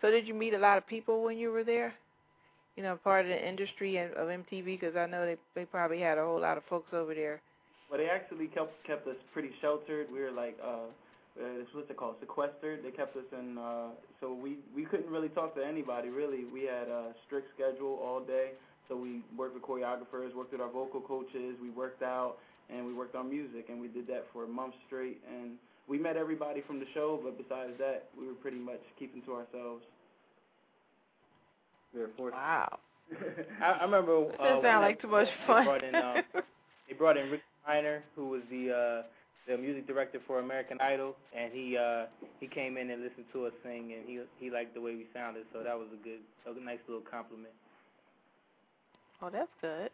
D: So did you meet a lot of people when you were there? You know, part of the industry of MTV because I know they they probably had a whole lot of folks over there.
F: Well, they actually kept kept us pretty sheltered. We were like uh uh, what's it called, sequestered. They kept us in, uh, so we we couldn't really talk to anybody. Really, we had a strict schedule all day. So we worked with choreographers, worked with our vocal coaches, we worked out, and we worked on music, and we did that for a month straight. And we met everybody from the show, but besides that, we were pretty much keeping to ourselves.
G: We were forced.
D: Wow.
E: I, I remember.
D: That
E: uh,
D: doesn't sound like too much fun.
E: They brought in, uh, they brought in Rick Steiner, who was the uh, the music director for American Idol, and he uh, he came in and listened to us sing, and he he liked the way we sounded, so that was a good, a nice little compliment.
D: Oh, that's good.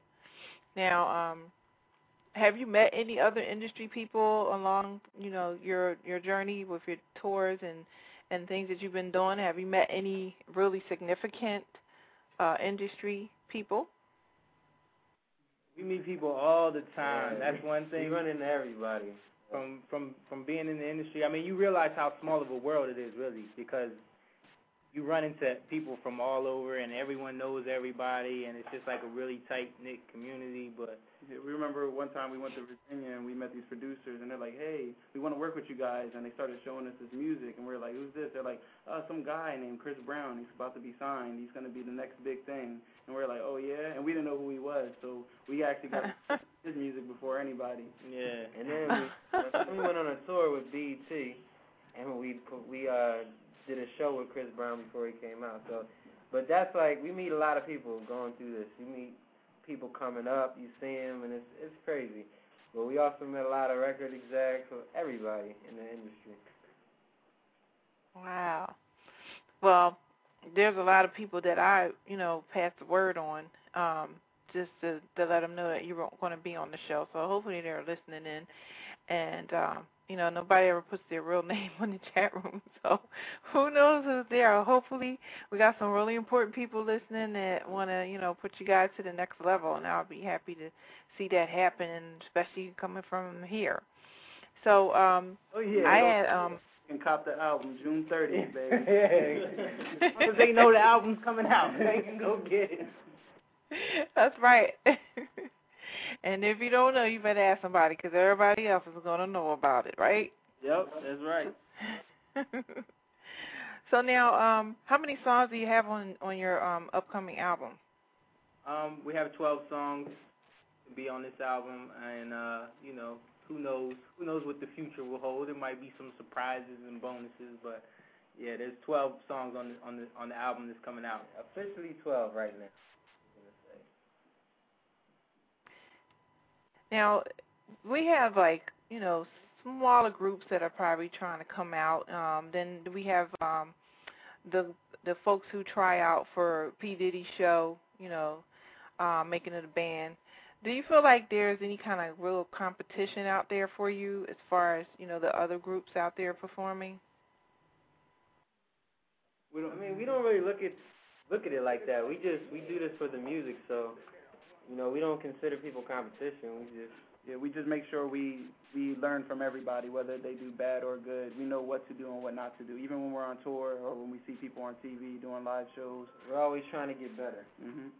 D: Now, um, have you met any other industry people along, you know, your your journey with your tours and and things that you've been doing? Have you met any really significant uh, industry people?
E: We meet people all the time.
G: Yeah.
E: That's one thing.
G: We run into everybody.
E: From from from being in the industry, I mean, you realize how small of a world it is, really, because you run into people from all over, and everyone knows everybody, and it's just like a really tight knit community. But
F: yeah, we remember one time we went to Virginia and we met these producers, and they're like, "Hey, we want to work with you guys," and they started showing us this music, and we are like, "Who's this?" They're like, "Uh, some guy named Chris Brown. He's about to be signed. He's going to be the next big thing." And we are like, "Oh yeah," and we didn't know who he was, so we actually got his music before anybody.
E: Yeah.
G: And then we, we went on a tour with BET, and we we uh did a show with Chris Brown before he came out. So, but that's like we meet a lot of people going through this. You meet people coming up, you see them, and it's it's crazy. But we also met a lot of record execs, so everybody in the industry.
D: Wow. Well, there's a lot of people that I, you know, pass the word on, um, just to to let them know that you're going to be on the show. So hopefully they're listening in, and um, you know, nobody ever puts their real name on the chat room. So who knows who's there? Hopefully we got some really important people listening that want to, you know, put you guys to the next level, and I'll be happy to see that happen, especially coming from here. So um,
F: oh yeah,
D: I had um.
F: You can cop the album June 30th, baby.
E: Because they know the album's coming out, they can go get it.
D: That's right. and if you don't know, you better ask somebody because everybody else is going to know about it, right?
F: Yep, that's right.
D: so now, um, how many songs do you have on on your um upcoming album?
E: Um, we have 12 songs to be on this album, and uh, you know, who knows? Who knows what the future will hold? There might be some surprises and bonuses, but yeah, there's 12 songs on the on the on the album that's coming out.
G: Officially 12 right now.
D: Now, we have like you know smaller groups that are probably trying to come out. Um, then we have um, the the folks who try out for P Diddy show, you know, uh, making it a band. Do you feel like there's any kind of real competition out there for you as far as you know the other groups out there performing?
G: We don't. I mean, we don't really look at look at it like that. We just we do this for the music, so you know we don't consider people competition. We just
F: yeah, we just make sure we we learn from everybody, whether they do bad or good. We know what to do and what not to do. Even when we're on tour or when we see people on TV doing live shows,
G: we're always trying to get better.
F: Mhm.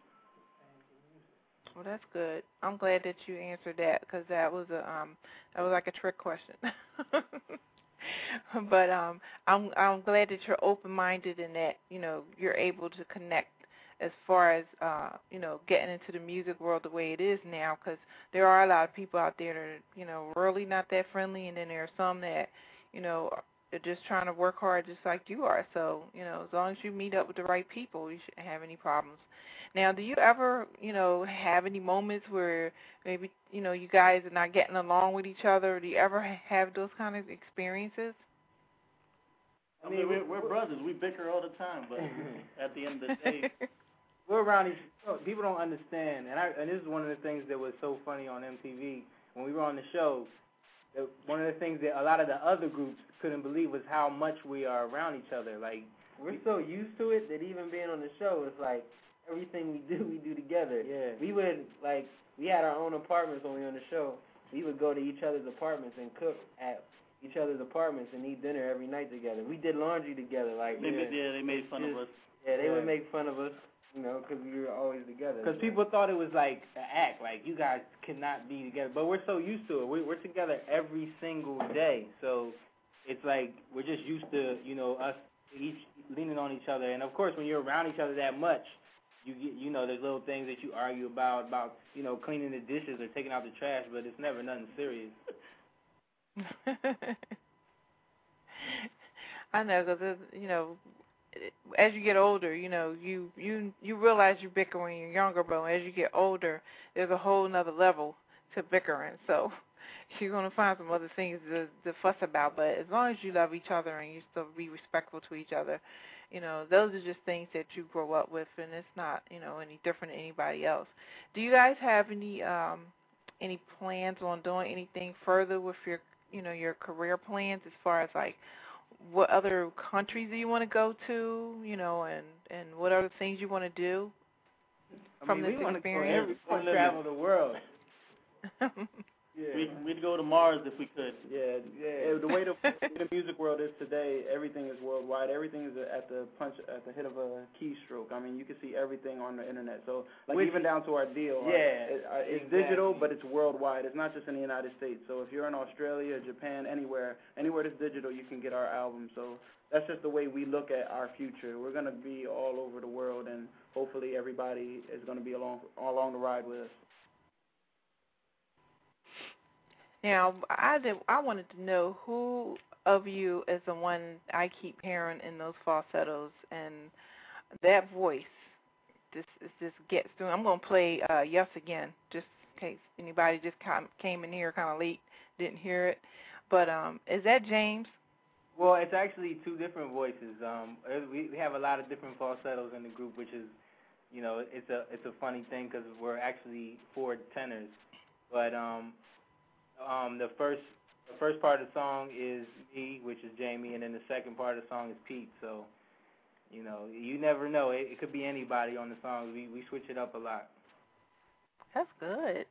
D: Well, that's good. I'm glad that you answered that because that was a um that was like a trick question. but um I'm I'm glad that you're open minded and that you know you're able to connect as far as uh you know getting into the music world the way it is now because there are a lot of people out there that are you know really not that friendly and then there are some that you know are just trying to work hard just like you are. So you know as long as you meet up with the right people you shouldn't have any problems. Now do you ever you know have any moments where maybe you know you guys are not getting along with each other? Do you ever have those kind of experiences?
F: I mean, we're, we're brothers. We bicker all the time, but at the end of the day,
E: we're around each. oh, People don't understand, and I and this is one of the things that was so funny on MTV when we were on the show. One of the things that a lot of the other groups couldn't believe was how much we are around each other. Like
G: We're so used to it that even being on the show, it's like everything we do, we do together.
E: Yeah.
G: We would like we had our own apartments when we were on the show. We would go to each other's apartments and cook at each other's apartments and eat dinner every night together. We did laundry together. Like
F: they made, yeah, they made fun of us.
G: Yeah, they
E: Yeah.
G: would make fun of us, you know, because we were always together.
E: Because people thought it was like an act, like you guys cannot be together. But we're so used to it. We, we're together every single day, so it's like we're just used to, you know, us each leaning on each other. And of course, when you're around each other that much, you get, you know, there's little things that you argue about, about, you know, cleaning the dishes or taking out the trash, but it's never nothing serious.
D: I know because you know, as you get older, you know, you you you realize you bicker when you're younger, but as you get older, there's a whole nother level to bickering. So you're gonna find some other things to, to fuss about. But as long as you love each other and you still be respectful to each other, you know, those are just things that you grow up with, and it's not you know any different than anybody else. Do you guys have any um any plans on doing anything further with your you know your career plans as far as like what other countries do you want to go to, you know, and and what other things you want to do
E: I
D: from
E: mean,
D: this
E: we
D: experience?
E: Go every, we wanna travel the world.
F: We, we'd go to Mars if we could. Yeah, yeah. The way the, the music world is today, everything is worldwide. Everything is at the punch, at the hit of a keystroke. I mean, you can see everything on the internet. So, like even down to our deal.
E: Yeah,
F: it, uh, it's
E: exactly.
F: digital, but it's worldwide. It's not just in the United States. So if you're in Australia, Japan, anywhere, anywhere that's digital, you can get our album. So that's just the way we look at our future. We're gonna be all over the world, and hopefully everybody is gonna be along along the ride with us.
D: Now, I did, I wanted to know who of you is the one I keep hearing in those falsettos and that voice. This is just gets through. I'm gonna play uh, yes again, just in case anybody just came in here kind of late, didn't hear it. But um, is that James?
E: Well, it's actually two different voices. Um, we we have a lot of different falsettos in the group, which is, you know, it's a it's a funny thing because we're actually four tenors. But um, um, the first the first part of the song is me, which is Jamie, and then the second part of the song is Pete. So, you know, you never know. It, it could be anybody on the song. We we switch it up a lot.
D: That's good.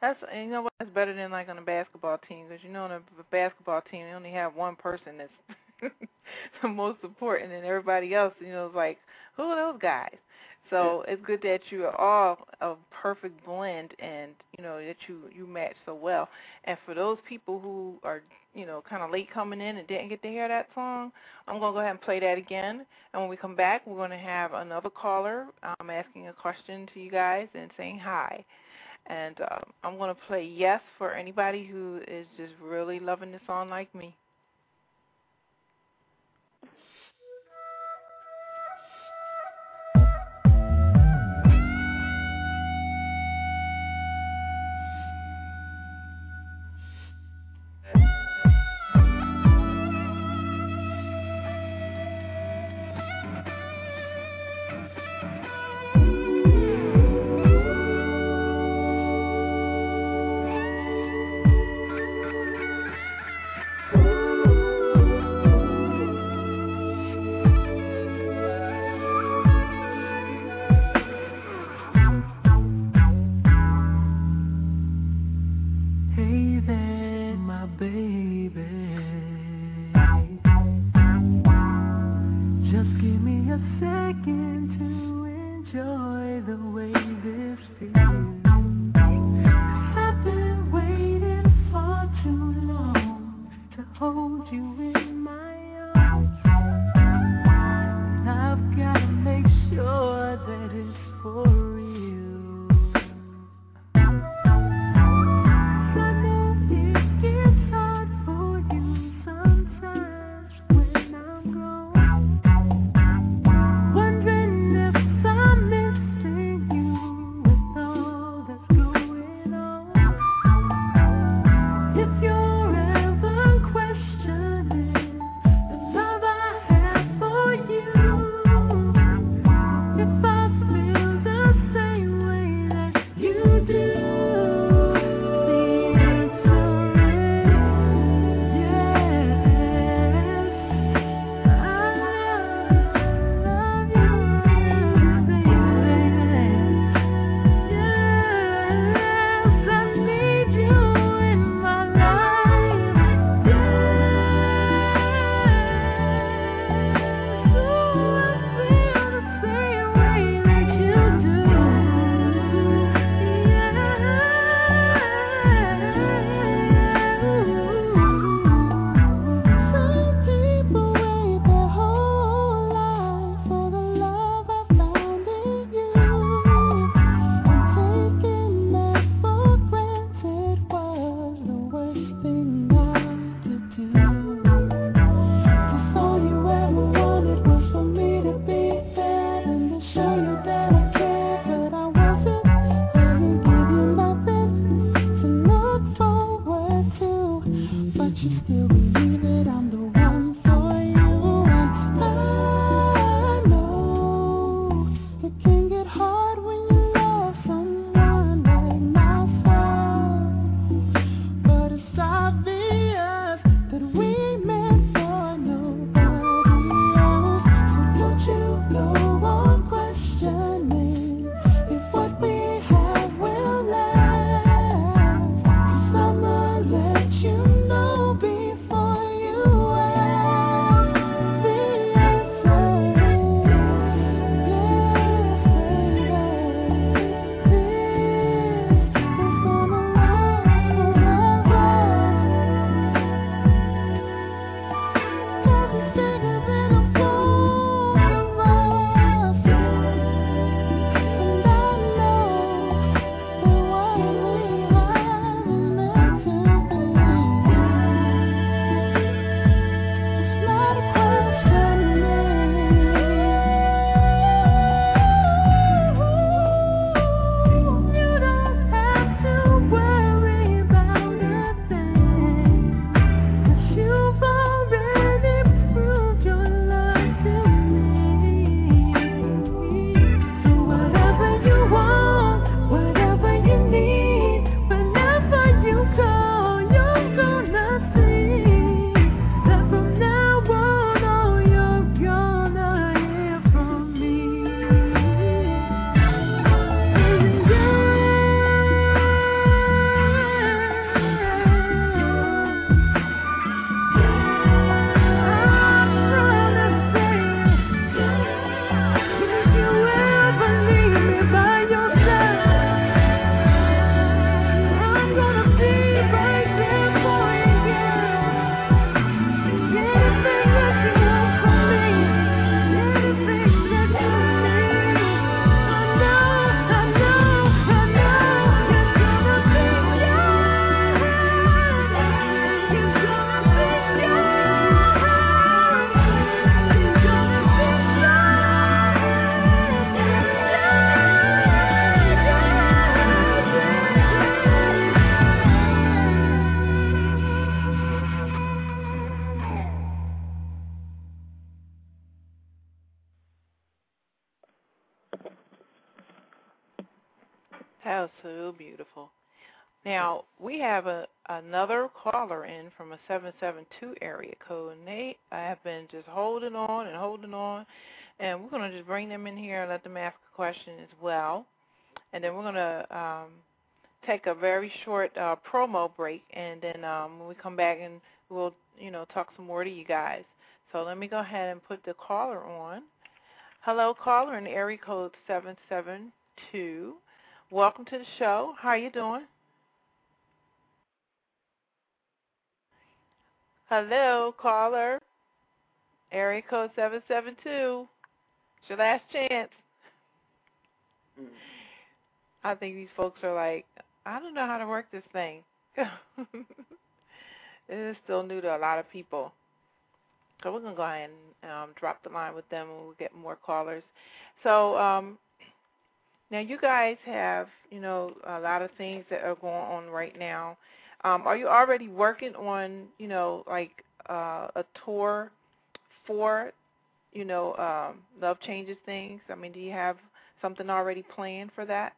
D: That's you know what? That's better than like on a basketball team because you know on a basketball team they only have one person that's the most important, and everybody else you know is like who are those guys? So it's good that you are all a perfect blend, and you know that you you match so well. And for those people who are you know kind of late coming in and didn't get to hear that song, I'm gonna go ahead and play that again. And when we come back, we're gonna have another caller um, asking a question to you guys and saying hi. And uh, I'm going to play Yes for anybody who is just really loving the song like me. We have a another caller in from a seven seven two area code, and they have been just holding on and holding on, and we're gonna just bring them in here and let them ask a question as well, and then we're gonna um, take a very short uh, promo break, and then um, when we come back and we'll you know talk some more to you guys. So let me go ahead and put the caller on. Hello, caller in area code seven seven two. Welcome to the show. How you doing? Hello, caller. Area code 772. It's your last chance. Mm. I think these folks are like, I don't know how to work this thing. it is still new to a lot of people. So we're going to go ahead and um, drop the line with them and we'll get more callers. So um, now you guys have, you know, a lot of things that are going on right now. Um, are you already working on, you know, like uh, a tour for, you know, um, Love Changes Things? I mean, do you have something already planned for that?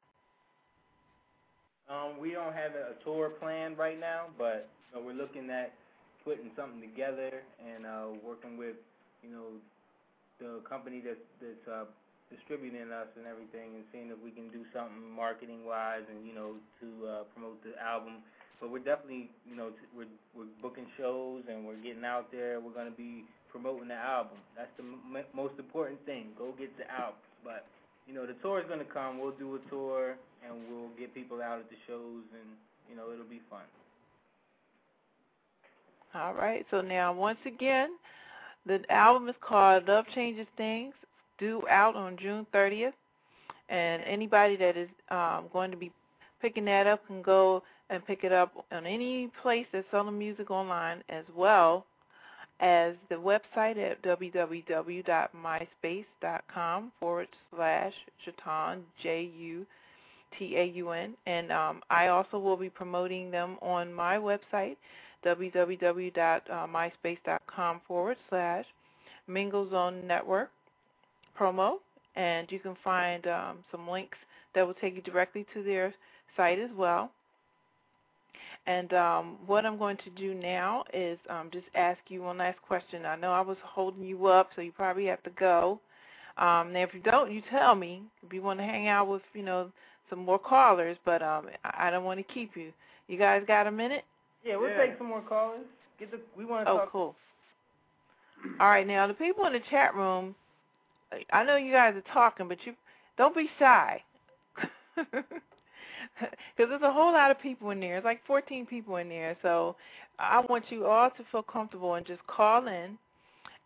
E: Um, we don't have a tour planned right now, but know, we're looking at putting something together and uh, working with, you know, the company that's that's uh, distributing us and everything, and seeing if we can do something marketing wise and you know to uh, promote the album but we're definitely, you know, we're we're booking shows and we're getting out there. We're gonna be promoting the album. That's the m- most important thing. Go get the album. But you know, the tour is gonna come. We'll do a tour and we'll get people out at the shows, and you know, it'll be fun.
D: All right. So now, once again, the album is called Love Changes Things. Due out on June 30th, and anybody that is um, going to be picking that up can go and pick it up on any place that's selling music online as well as the website at www.myspacecom forward slash Jutaun, J U T A U N. And um, I also will be promoting them on my website, www.myspace.com forward slash Mingle Zone Network promo. And you can find um, some links that will take you directly to their site as well. And um, what I'm going to do now is um, just ask you one last question. I know I was holding you up, so you probably have to go. Um, now, if you don't, you tell me. If you want to hang out with, you know, some more callers, but um, I don't want to keep you. You guys got a minute?
E: Yeah, we'll yeah. take some more callers. Get the. We want to.
D: Oh,
E: talk.
D: cool. All right, now the people in the chat room. I know you guys are talking, but you don't be shy. because there's a whole lot of people in there. It's like 14 people in there. So I want you all to feel comfortable and just call in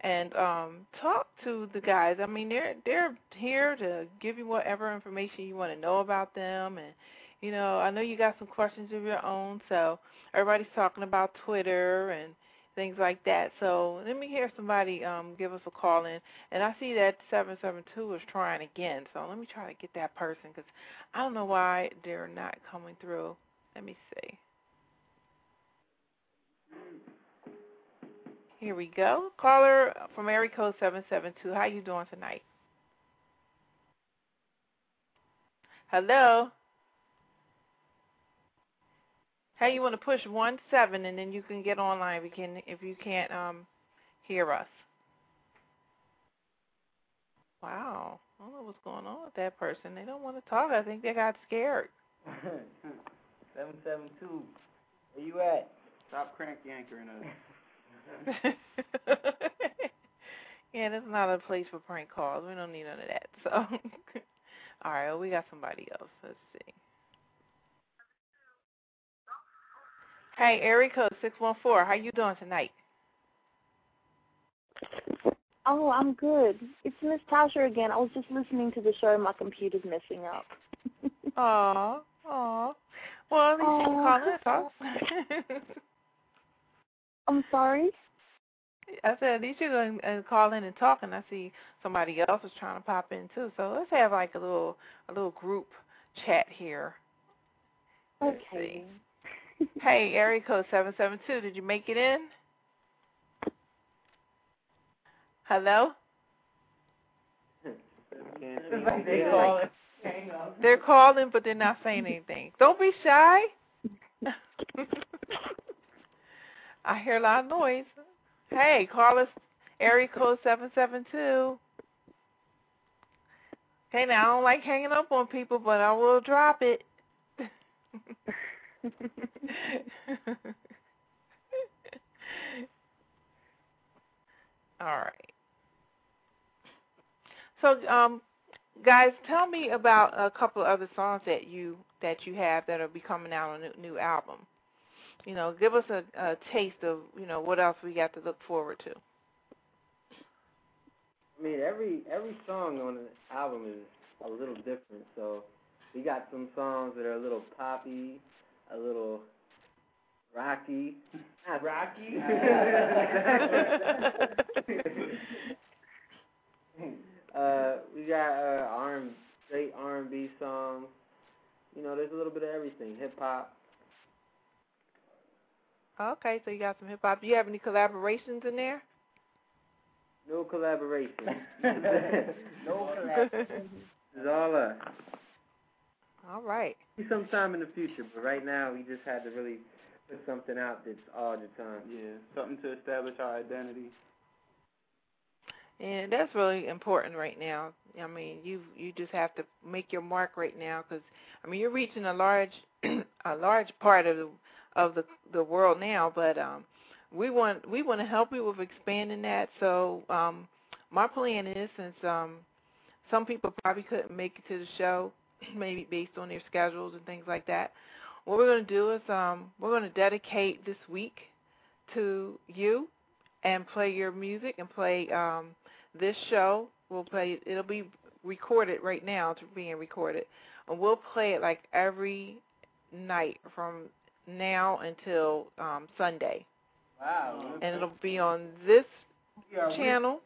D: and um talk to the guys. I mean, they're they're here to give you whatever information you want to know about them and you know, I know you got some questions of your own, so everybody's talking about Twitter and things like that. So let me hear somebody um, give us a call in. And I see that 772 is trying again. So let me try to get that person because I don't know why they're not coming through. Let me see. Here we go. Caller from area code 772. How you doing tonight? Hello. Hey, you want to push one seven, and then you can get online if you can if you can't um hear us. Wow, I don't know what's going on with that person. They don't want to talk. I think they got scared.
E: seven seven two, where you at?
F: Stop crank yankering
D: us. yeah, that's not a place for prank calls. We don't need none of that. So, all right, well, we got somebody else. Let's see. Hey, code six one four. How you doing tonight?
J: Oh, I'm good. It's Miss Tasha again. I was just listening to the show my computer's messing up.
D: Aw, aw. Well, at least you can call in talk.
J: I'm sorry?
D: I said at least you're going to call in and talk, and I see somebody else is trying to pop in too. So let's have like a little a little group chat here.
J: Let's okay. See
D: hey, area code 772, did you make it in? Hello?
E: they call it.
D: They're calling, but they're not saying anything. Don't be shy. I hear a lot of noise. Hey, call us area code seven seven two. Okay, now I don't like hanging up on people, but I will drop it. All right. So, um, guys, tell me about a couple of other songs that you that you have that will be coming out on a new album. You know, give us a, a taste of you know what else we got to look forward to.
G: I mean, every every song on the album is a little different. So we got some songs that are a little poppy, a little rocky.
E: Rocky.
G: uh, we got uh, R and straight R and B songs. You know, there's a little bit of everything. Hip hop.
D: Okay, so you got some hip hop. Do you have any collaborations in there?
G: No collaboration.
E: no collaboration.
G: It's all us.
D: All right.
G: Sometime in the future, but right now we just had to really put something out that's all the time.
F: Yeah, something to establish our identity.
D: And that's really important right now. I mean, you you just have to make your mark right now because I mean you're reaching a large a large part of the of the the world now, but um we want we want to help you with expanding that. So um my plan is since um some people probably couldn't make it to the show, maybe based on their schedules and things like that. What we're going to do is um we're going to dedicate this week to you and play your music and play um this show. We'll play it'll be recorded right now. It's being recorded. And we'll play it like every night from now until um Sunday.
E: Wow.
D: And it'll be on this
E: Yeah,
D: channel.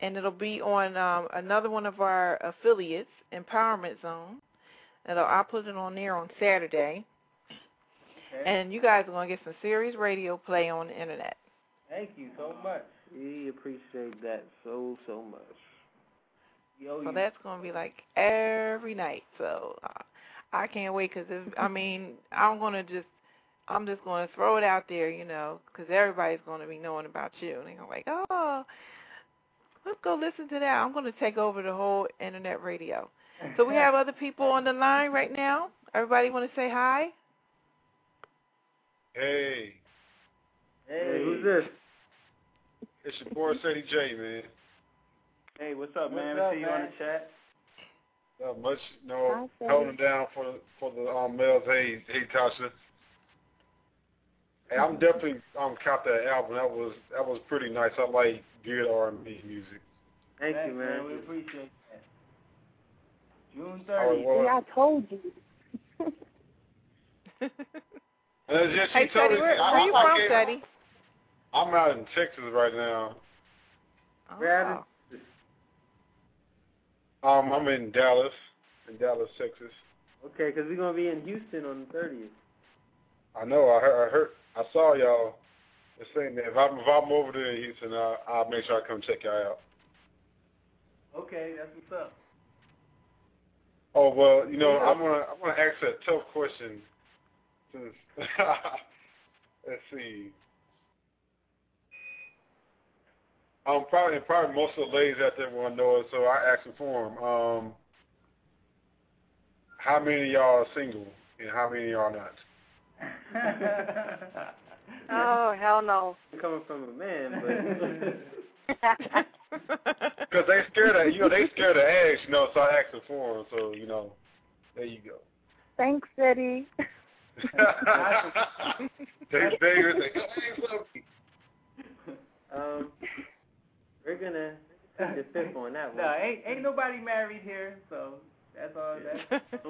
D: And it'll be on um, another one of our affiliates, Empowerment Zone. And I'll put it on there on Saturday.
E: Okay.
D: And you guys are going to get some serious radio play on the internet.
E: Thank you so much.
G: We appreciate that so so much.
E: Yo,
D: So
E: you-
D: that's going to be like every night. So uh, I can't wait because, I mean, I'm going to just, I'm just going to throw it out there, you know, because everybody's going to be knowing about you. And they're going to like, oh, let's go listen to that. I'm going to take over the whole internet radio. So we have other people on the line right now. Everybody want to say hi?
M: Hey,
G: Hey, who's this?
M: it's your boy Sadie J, man.
F: Hey, what's up,
E: What's
F: man?
E: up,
F: I see you on
E: man?
F: the chat.
M: Not much, you know,
J: Hi,
M: holding
J: Sadie.
M: down for the for the um males. Hey, hey, Tasha. Hey, I'm definitely um caught that album. That was that was pretty nice. I like good R and B music.
G: Thank you, man.
E: We appreciate that. June
M: Oh,
E: 30th.
M: well,
J: Yeah, I told you.
M: and it's just,
D: hey,
M: she told
D: Teddy,
M: me,
D: where,
M: I,
D: where you
M: I,
D: from,
M: I
D: Teddy?
M: I'm out in Texas right now.
G: Where
D: Oh.
M: Um, I'm in Dallas, in Dallas, Texas.
G: Okay, 'cause we're gonna be in Houston on the 30th.
M: I know. I heard. I heard. I saw y'all. They're saying that if I'm if I'm over there in Houston, I'll, I'll make sure I come check y'all out.
E: Okay, that's what's up.
M: Oh well, you know, I'm gonna I'm gonna ask a tough question. Since let's see, um, probably probably most of the ladies out there want to know it, so I asked them for them. Um, how many of y'all are single, and how many of y'all not?
J: Oh, hell no.
G: Coming from a man, but
M: Because they scared of you know they scared to ask, you know, so I asked them for them. So you know, there you go.
J: Thanks, Eddie.
M: they they were like,
G: um, we're gonna take the fifth on that one.
E: no, ain't ain't nobody married here, so that's all. That's.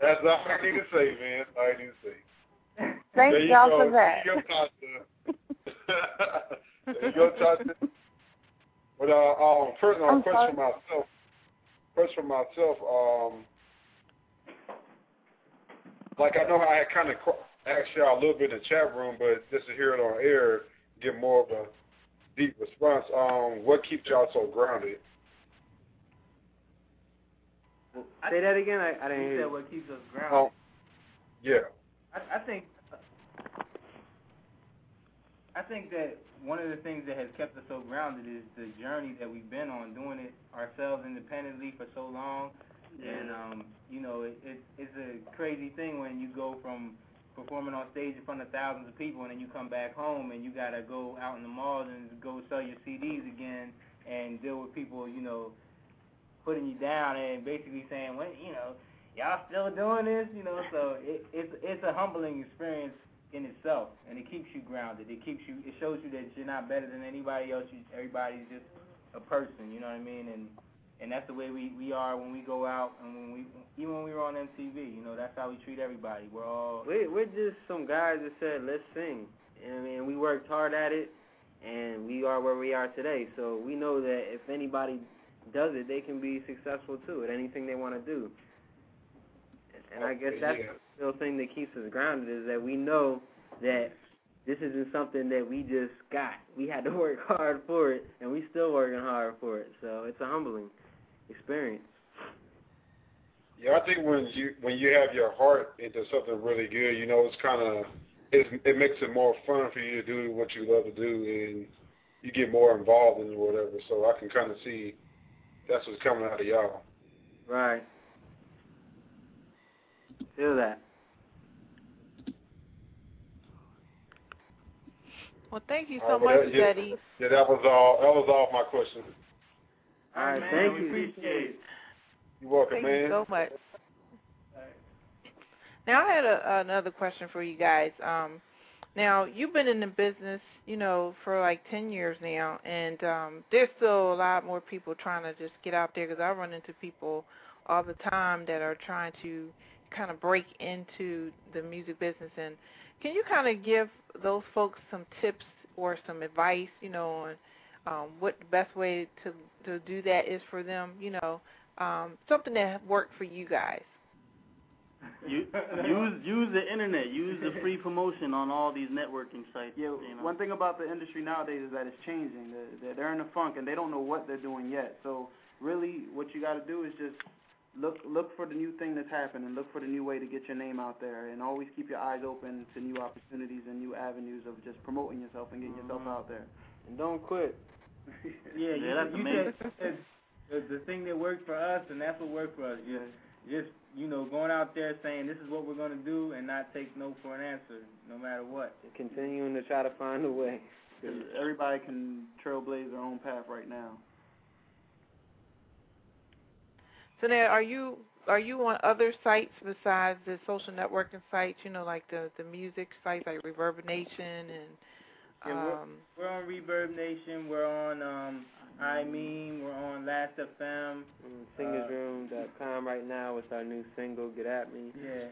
M: That's all I need to say, man. That's all I need to say.
J: Thank
M: there you
J: y'all
M: go.
J: for that.
M: There you go, Tasha. there you go, Tasha. But uh, um, first, uh,
J: I'm
M: question
J: sorry.
M: for myself. First for myself, um, like I know I had kind of asked y'all a little bit in the chat room, but just to hear it on air, get more of a deep response. Um, what keeps y'all so grounded?
G: Say that again. I, I didn't
E: You
G: hear.
E: said what keeps us grounded.
M: Oh, yeah.
E: I, I think I think that one of the things that has kept us so grounded is the journey that we've been on, doing it ourselves independently for so long. And um, you know, it, it it's a crazy thing when you go from performing on stage in front of thousands of people and then you come back home and you gotta go out in the malls and go sell your CDs again and deal with people, you know, putting you down and basically saying, "What, you know, y'all still doing this?" You know, so it, it's it's a humbling experience in itself, and it keeps you grounded. It keeps you. It shows you that you're not better than anybody else. You, everybody's just a person. You know what I mean? And and that's the way we we are when we go out and when we even when we were on MTV. You know, that's how we treat everybody. We're all
G: We're, we're just some guys that said, let's sing. And I mean, we worked hard at it, and we are where we are today. So we know that if anybody does it, they can be successful too at anything they want to do. And I guess that's the real thing that keeps us grounded is that we know that this isn't something that we just got. We had to work hard for it, and we still working hard for it. So it's a humbling experience.
M: Yeah, I think when you when you have your heart into something really good, you know, it's kind of it it makes it more fun for you to do what you love to do, and you get more involved in whatever. So I can kind of see that's what's coming out of y'all.
G: Right. Feel that.
D: Well, thank you so
M: right,
D: much,
M: that- yeah,
D: Betty.
M: Yeah, that was all. That was all my questions.
G: All right,
E: man,
G: thank
E: we
G: you.
E: appreciate it.
M: You're welcome,
D: Thank
M: man.
D: you so much. Now I had a, another question for you guys. Um, now you've been in the business, you know, for like ten years now, and um, there's still a lot more people trying to just get out there. Because I run into people all the time that are trying to kind of break into the music business. And can you kind of give those folks some tips or some advice, you know, on um, what the best way to to do that is for them, you know, um, something that worked for you guys.
H: You, use use the internet. Use the free promotion on all these networking sites.
F: Yeah,
H: you know.
F: one thing about the industry nowadays is that it's changing. They're, they're in a funk and they don't know what they're doing yet. So really, what you got to do is just look look for the new thing that's happening. Look for the new way to get your name out there, and always keep your eyes open to new opportunities and new avenues of just promoting yourself and getting yourself
E: Mm-hmm.
F: out there.
G: And don't quit.
E: Yeah, you,
H: Yeah, that's
E: you
H: amazing.
E: said the, the thing that worked for us, and that's what worked for us. Just, just you know, going out there saying this is what we're going to do, and not take no for an answer, no matter what.
G: Continuing to try to find a way.
F: 'Cause everybody can trailblaze their own path right now.
D: So now, are you are you on other sites besides the social networking sites? You know, like the the music sites like Reverb Nation and
E: Yeah, we're-
D: um,
E: We're on Reverb Nation. We're on um, I Mean. We're on Last FM.
G: SingersRoom.com right now with our new single, Get At Me.
E: Yeah.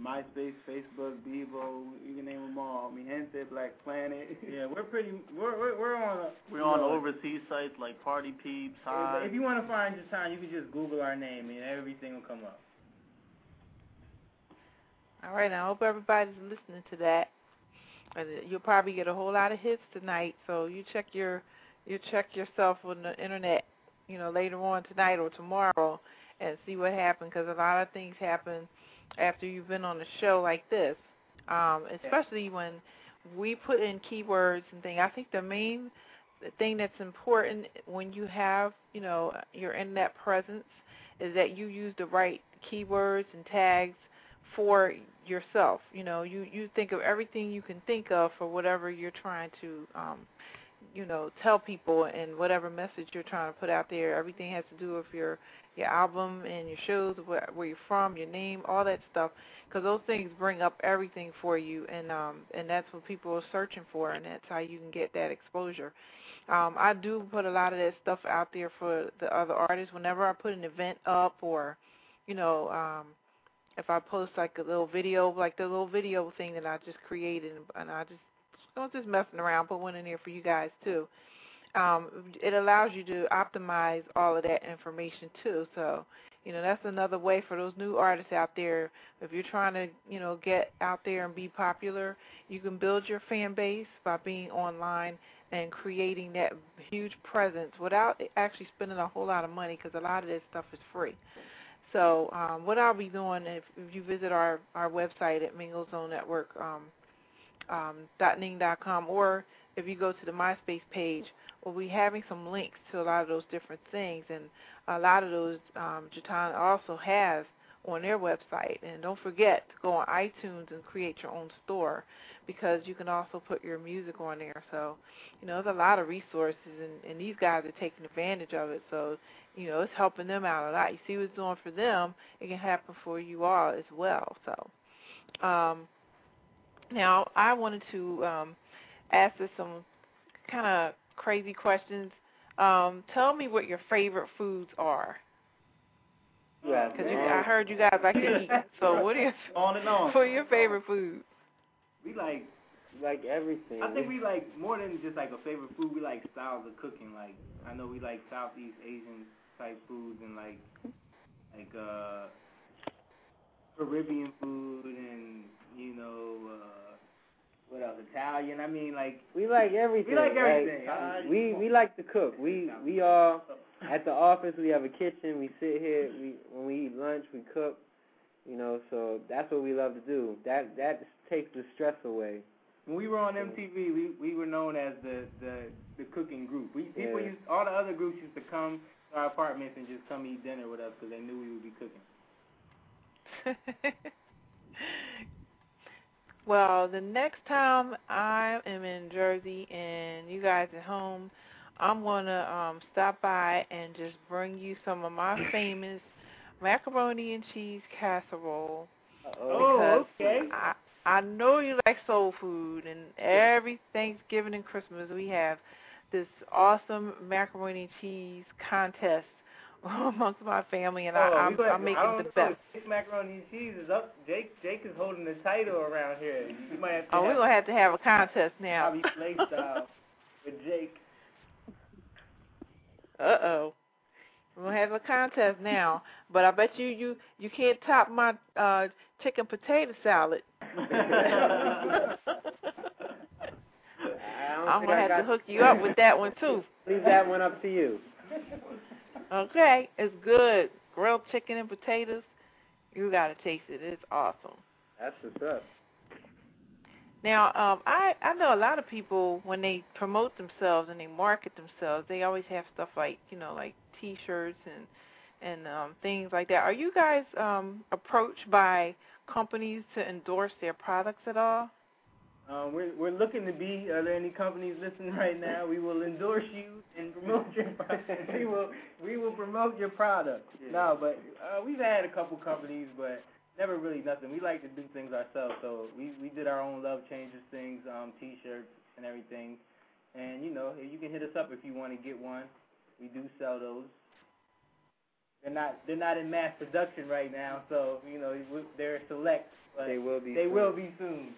F: MySpace, Facebook, Bebo, you can name them all. I mean, Hensel, Black Planet.
E: Yeah, we're pretty. We're we're, we're on. A,
H: We're on
E: know,
H: overseas sites like Party Peeps,
E: If,
H: Hive.
E: if you want to find your time, you can just Google our name and everything will come up.
D: all right. I hope everybody's listening to that, and you'll probably get a whole lot of hits tonight. So you check your you check yourself on the internet, you know, later on tonight or tomorrow, and see what happened because a lot of things happen after you've been on a show like this, um, especially when we put in keywords and things. I think the main thing that's important when you have, you know, your internet presence is that you use the right keywords and tags for yourself. You know, you you think of everything you can think of for whatever you're trying to um you know, tell people and whatever message you're trying to put out there. Everything has to do with your your album and your shows, where, where you're from, your name, all that stuff, because those things bring up everything for you, and um, and that's what people are searching for, and that's how you can get that exposure. Um, I do put a lot of that stuff out there for the other artists. Whenever I put an event up, or you know, um, if I post like a little video, like the little video thing that I just created, and I just I was just messing around, put one in there for you guys too um, it allows you to optimize all of that information too. So, you know, that's another way for those new artists out there. If you're trying to, you know, get out there and be popular, you can build your fan base by being online and creating that huge presence without actually spending a whole lot of money because a lot of this stuff is free. So um, what I'll be doing if, if you visit our, our website at Minglezone Network um, um, .ning.com or if you go to the MySpace page, we'll be having some links to a lot of those different things, and a lot of those um, Ju-Taun also has on their website. And don't forget to go on iTunes and create your own store because you can also put your music on there. So, you know, there's a lot of resources, and, and these guys are taking advantage of it. So, you know, it's helping them out a lot. You see what's doing for them, it can happen for you all as well. So, um, now I wanted to um, ask us some kind of crazy questions. Um, tell me what your favorite foods are.
G: Yeah,
D: Because I heard you guys like to eat. So what is
E: On and on.
D: what are your favorite foods?
E: We like
G: like everything.
E: I think we like more than just like a favorite food. We like styles of cooking. Like I know we like Southeast Asian type foods and like like uh Caribbean food and you know uh what else Italian. I mean like
G: We like everything.
E: We like everything.
G: Like,
E: Uh,
G: we we like to cook. We we all at the office. We have a kitchen. We sit here. We when we eat lunch, we cook. You know, so that's what we love to do. That that takes the stress away.
E: when we were on MTV, we we were known as the the the cooking group. We people
G: Yeah.
E: used all the other groups used to come to our apartments and just come eat dinner with us because they knew we would be cooking.
D: well, the next time I am in Jersey and you guys at home, I'm gonna um stop by and just bring you some of my famous macaroni and cheese casserole.
E: Oh,
D: because
E: okay.
D: I I know you like soul food, and every Thanksgiving and Christmas we have this awesome macaroni and cheese contest amongst my family, and
E: oh,
D: I,
E: we
D: I'm,
E: gonna-
D: I'm making
E: I
D: the
E: know.
D: best.
E: Jake macaroni and cheese is up. Jake Jake is holding the title around here. You might have to
D: Oh, we're gonna have to have a contest now.
E: Bobby Flay style with Jake.
D: Uh oh. We're gonna have a contest now, but I bet you you you can't top my uh chicken potato salad.
G: I don't
D: I'm gonna have to hook you up with that one too.
G: Leave that one up to you.
D: Okay, it's good. Grilled chicken and potatoes. You gotta taste it. It's awesome.
G: That's what's up.
D: Now, um, I I know a lot of people when they promote themselves and they market themselves, they always have stuff like you know like T-shirts and and um, things like that. Are you guys um, approached by companies to endorse their products at all?
E: Um, we're we're looking to be. Are there any companies listening right now? We will endorse you and promote your. we will we will promote your product. No, but uh, we've had a couple companies, but never really nothing. We like to do things ourselves, so we we did our own love changes things, um, T-shirts and everything. And you know, you can hit us up if you want to get one. We do sell those. They're not they're not in mass production right now, so you know they're select. But
G: They will be
E: They
G: soon.
E: will be soon.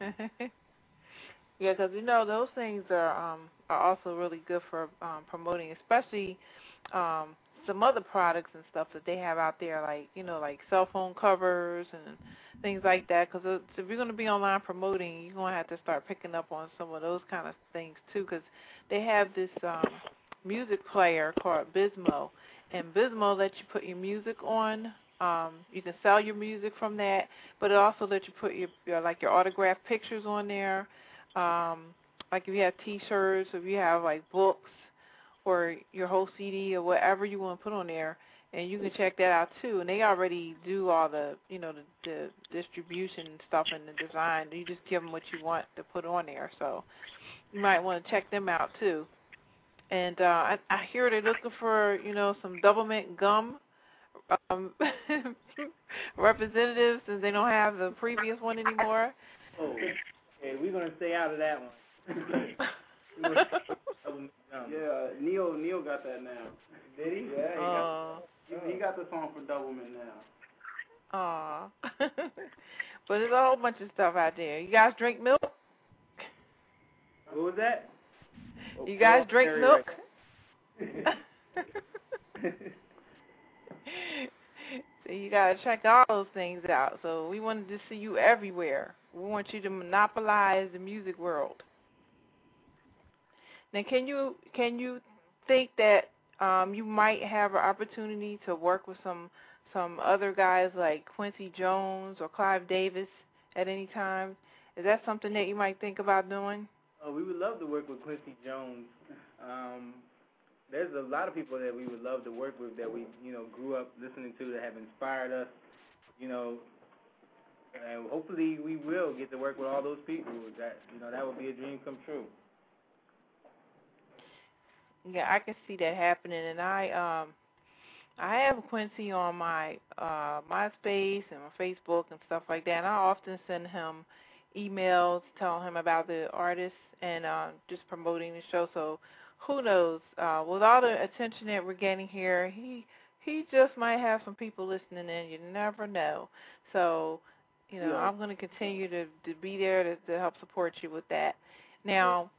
D: yeah, because you know those things are um, are also really good for um, promoting, especially um, some other products and stuff that they have out there, like you know, like cell phone covers and things like that. Because if you're going to be online promoting, you're going to have to start picking up on some of those kind of things too. Because they have this um, music player called Bismo, and Bismo lets you put your music on. Um, you can sell your music from that, but it also lets you put your, your like your autographed pictures on there. Um, like if you have T-shirts, if you have like books, or your whole CD or whatever you want to put on there, and you can check that out too. And they already do all the you know the, the distribution stuff and the design. You just give them what you want to put on there. So you might want to check them out too. And uh, I, I hear they're looking for you know some Doublemint gum um, representatives since they don't have the previous one anymore.
E: Oh, okay, we're gonna stay out of that one.
F: Yeah, Neil Neil got that now.
E: Did he?
F: Yeah, he
D: Aw.
F: got he, he got the song for Doublemint now.
D: Aw. but there's a whole bunch of stuff out there. You guys drink milk?
E: What was that?
D: You guys drink milk? so you gotta check all those things out. So we wanted to see you everywhere. We want you to monopolize the music world. Now, can you can you think that um, you might have an opportunity to work with some some other guys like Quincy Jones or Clive Davis at any time. Is that something that you might think about doing?
E: Oh, we would love to work with Quincy Jones. Um, there's a lot of people that we would love to work with that we, you know, grew up listening to that have inspired us, you know, and hopefully we will get to work with all those people. That you know, that would be a dream come true.
D: Yeah, I can see that happening, and I um, I have Quincy on my uh MySpace and my Facebook and stuff like that. And I often send him emails telling him about the artists and uh, just promoting the show. So who knows? Uh, with all the attention that we're getting here, he he just might have some people listening in. You never know. So you know,
E: Yeah.
D: I'm going to continue to to be there to, to help support you with that. Now,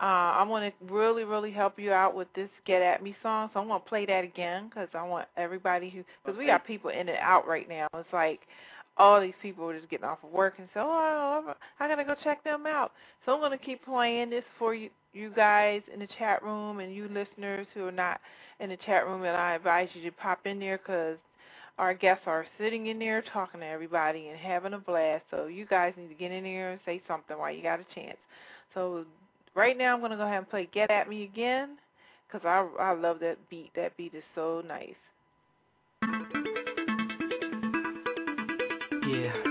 D: uh, I want to really, really help you out with this "Get at Me" song. So I'm going to play that again because I want everybody who because we got people in and out right now. It's like all these people are just getting off of work and say, "Oh, I gotta go check them out." So I'm going to keep playing this for you, you guys in the chat room and you listeners who are not in the chat room. And I advise you to pop in there because our guests are sitting in there talking to everybody and having a blast. So you guys need to get in there and say something while you got a chance. So right now I'm going to go ahead and play Get At Me again because I, I love that beat. That beat is so nice.
N: Yeah.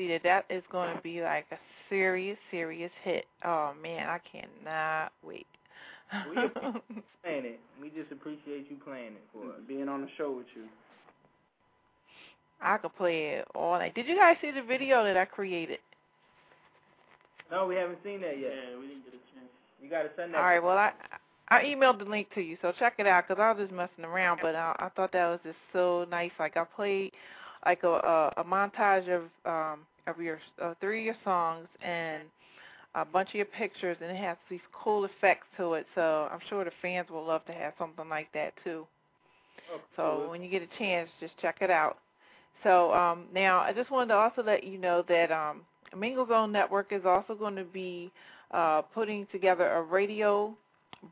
D: See that that is going to be like a serious, serious hit. Oh man, I cannot wait.
E: we playing it. We just appreciate you playing it for us.
F: Being on the show with you.
D: I could play it all night. Did you guys see the video that I created?
E: No, we haven't seen that yet.
H: Yeah, we didn't get a chance.
E: You got to send that.
D: All right, well I I emailed the link to you, so check it out because I was just messing around, but I, I thought that was just so nice. Like I played like a a, a montage of um of your uh, three of your songs and a bunch of your pictures, and it has these cool effects to it. So I'm sure the fans will love to have something like that too.
E: Oh,
D: So when you get a chance, just check it out. So um, now I just wanted to also let you know that um, Mingle Zone Network is also going to be uh, putting together a radio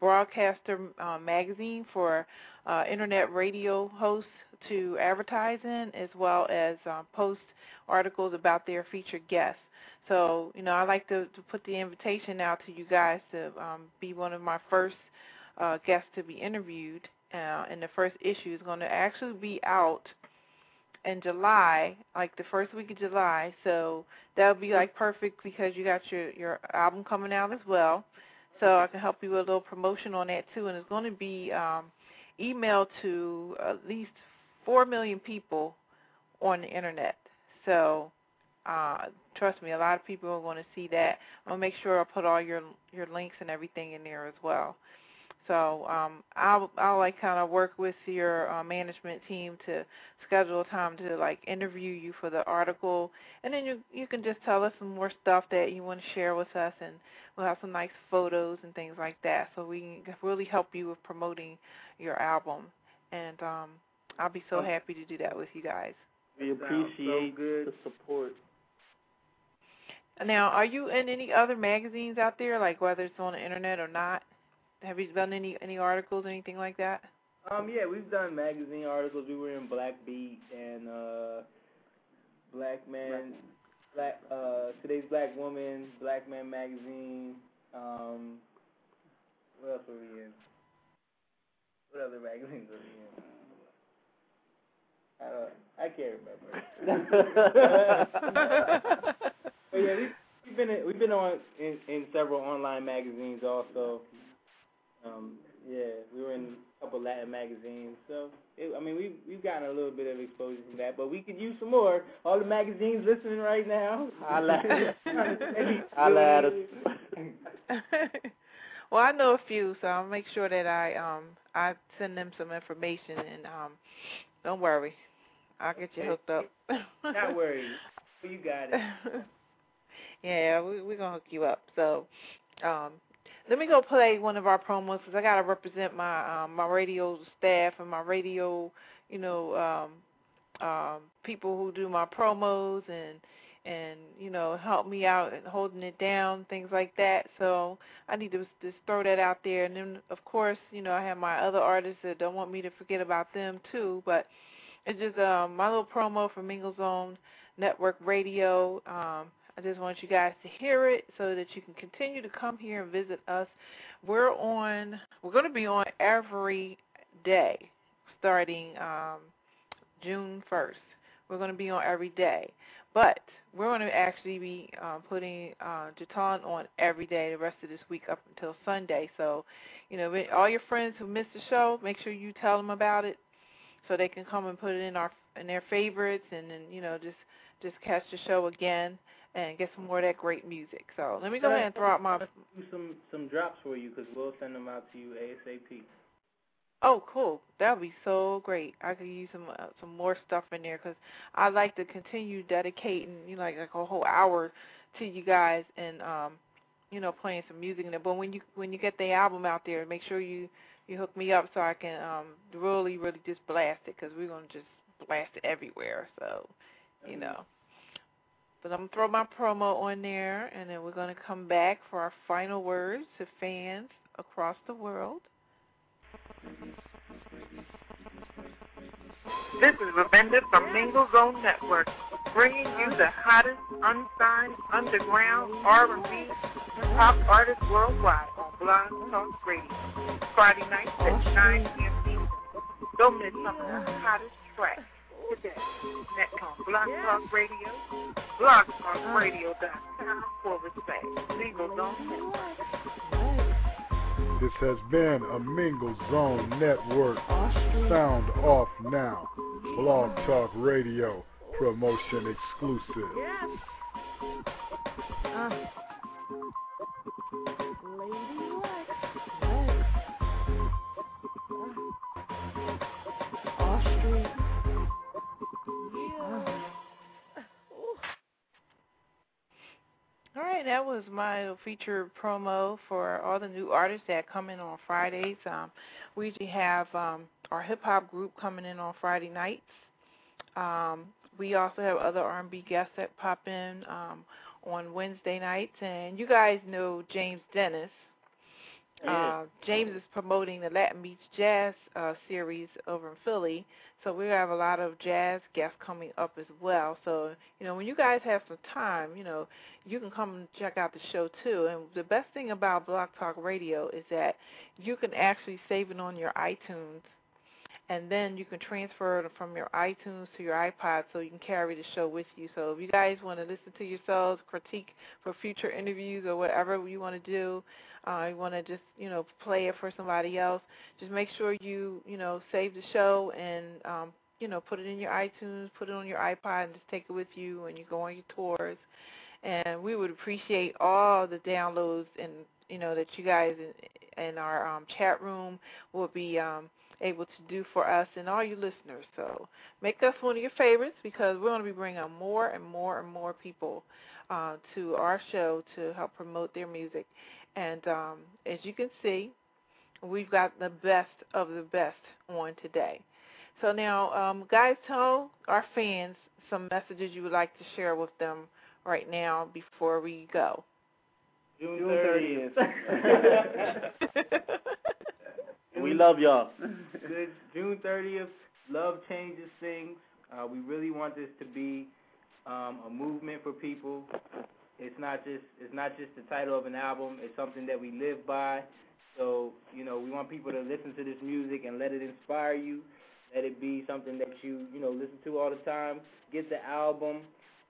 D: broadcaster uh, magazine for uh, internet radio hosts to advertise in, as well as uh, post articles about their featured guests. So, you know, I like to, to put the invitation out to you guys to um, be one of my first uh, guests to be interviewed. Uh, and the first issue is going to actually be out in July, like the first week of July. So that would be like perfect because you got your your album coming out as well. So I can help you with a little promotion on that too. And it's going to be um, emailed to at least four million people on the internet. So uh, trust me, a lot of people are going to see that. I'm gonna make sure I put all your your links and everything in there as well. So um, I'll I'll like kind of work with your uh, management team to schedule a time to like interview you for the article, and then you you can just tell us some more stuff that you want to share with us, and we'll have some nice photos and things like that, so we can really help you with promoting your album. And um, I'll be so happy to do that with you guys.
H: We appreciate the support.
D: Now, are you in any other magazines out there, like whether it's on the internet or not? Have you done any any articles or anything like that?
E: Um, yeah, we've done magazine articles. We were in Black Beat and uh, Black Man, Black uh, Today's Black Woman, Black Man Magazine. Um, what else were we in? What other magazines were we in? I don't. I can't remember. but yeah, we, we've been in, we've been on in, in several online magazines also. Um, yeah, we were in a couple Latin magazines, so it, I mean we've we've gotten a little bit of exposure from that, but we could use some more. All the magazines listening right now,
H: Holla. Holla at us.
D: well, I know a few, so I'll make sure that I um I send them some information and um don't worry, I'll get you hooked up.
E: Not worried, you got it.
D: yeah, we we're gonna hook you up. So, um, let me go play one of our promos because I gotta represent my um, my radio staff and my radio, you know, um, um, people who do my promos and and you know help me out and holding it down, things like that. So I need to just throw that out there. And then of course, you know, I have my other artists that don't want me to forget about them too. But it's just um, my little promo for Mingle Zone Network Radio. Um, I just want you guys to hear it so that you can continue to come here and visit us. We're on. We're going to be on every day starting um, June 1st. We're going to be on every day, but we're going to actually be uh, putting uh, Ju-Taun on every day the rest of this week up until Sunday. So, you know, all your friends who missed the show, make sure you tell them about it so they can come and put it in our in their favorites, and then you know just just catch the show again and get some more of that great music. So let me go ahead and throw out my.
E: Some some drops for you because we'll send them out to you asap.
D: Oh, cool! That would be so great. I could use some uh, some more stuff in there because I like to continue dedicating, you know, like, like a whole hour to you guys and um, you know, playing some music in there. But when you when you get the album out there, make sure you you hook me up so I can um really really just blast it because we're gonna just blast it everywhere. So, you know. But I'm gonna throw my promo on there, and then we're gonna come back for our final words to fans across the world.
O: This is Ravinda from Mingle Zone Network, bringing you the hottest unsigned underground R&B and pop artists worldwide on Blog Talk Radio. Friday nights at 9 p.m. Eastern. Don't miss some of the hottest tracks. today. Next on Blog Talk Radio, blogtalkradio.com forward slash Mingle Zone Network.
P: This has been a Mingle Zone Network. Sound off now. Blog Talk Radio. Promotion exclusive.
A: Uh,
D: All right, that was my feature promo for all the new artists that come in on Fridays. Um, we usually have um, our hip hop group coming in on Friday nights. Um, we also have other R&B guests that pop in um, on Wednesday nights, and you guys know James Dennis.
H: Yeah.
D: Uh, James is promoting the Latin Beats Jazz uh, series over in Philly, so we have a lot of jazz guests coming up as well. So you know, when you guys have some time, you know, you can come and check out the show too. And the best thing about Blog Talk Radio is that you can actually save it on your iTunes and then you can transfer it from your iTunes to your iPod so you can carry the show with you. So if you guys want to listen to yourselves, critique for future interviews or whatever you want to do, uh, you want to just you know play it for somebody else, just make sure you you know save the show and um, you know put it in your iTunes, put it on your iPod, and just take it with you when you go on your tours. And we would appreciate all the downloads and you know that you guys in, in our um, chat room will be. Um, able to do for us and all you listeners. So make us one of your favorites because we're going to be bringing more and more and more people uh, to our show to help promote their music. And um, as you can see, we've got the best of the best on today. So now, um, guys, tell our fans some messages you would like to share with them right now before we go.
H: June
F: June
H: 30th. we love y'all.
E: Good June 30th. Love changes things. Uh, we really want this to be um, a movement for people. It's not just it's not just the title of an album. It's something that we live by. So you know we want people to listen to this music and let it inspire you. Let it be something that you you know listen to all the time. Get the album.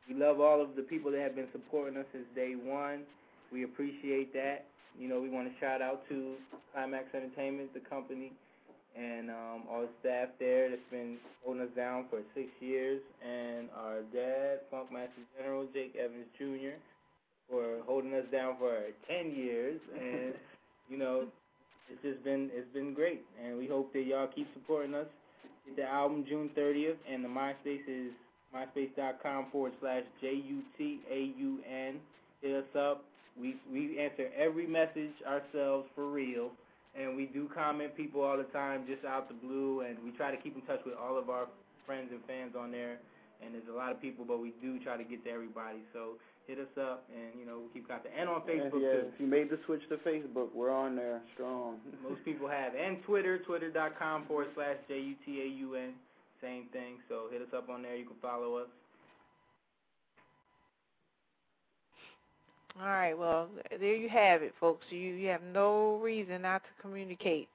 E: We love all of the people that have been supporting us since day one. We appreciate that. You know, we want to shout out to Climax Entertainment, the company, and um, all the staff there that's been holding us down for six years, and our dad, Funkmaster General Jake Evans Jr., for holding us down for ten years, and you know, it's just been it's been great, and we hope that y'all keep supporting us. Get the album June 30th, and the MySpace is myspace.com forward slash J U T A U N. Hit us up. We we answer every message ourselves for real, and we do comment people all the time just out the blue, and we try to keep in touch with all of our friends and fans on there. And there's a lot of people, but we do try to get to everybody. So hit us up, and you know we'll keep contact. And on Facebook
F: yeah,
E: too.
F: if you made the switch to Facebook, we're on there strong.
E: Most people have, and Twitter, twitter.com forward slash J U T A U N. Same thing. So hit us up on there. You can follow us.
D: All right, well, there you have it, folks. You you have no reason not to communicate,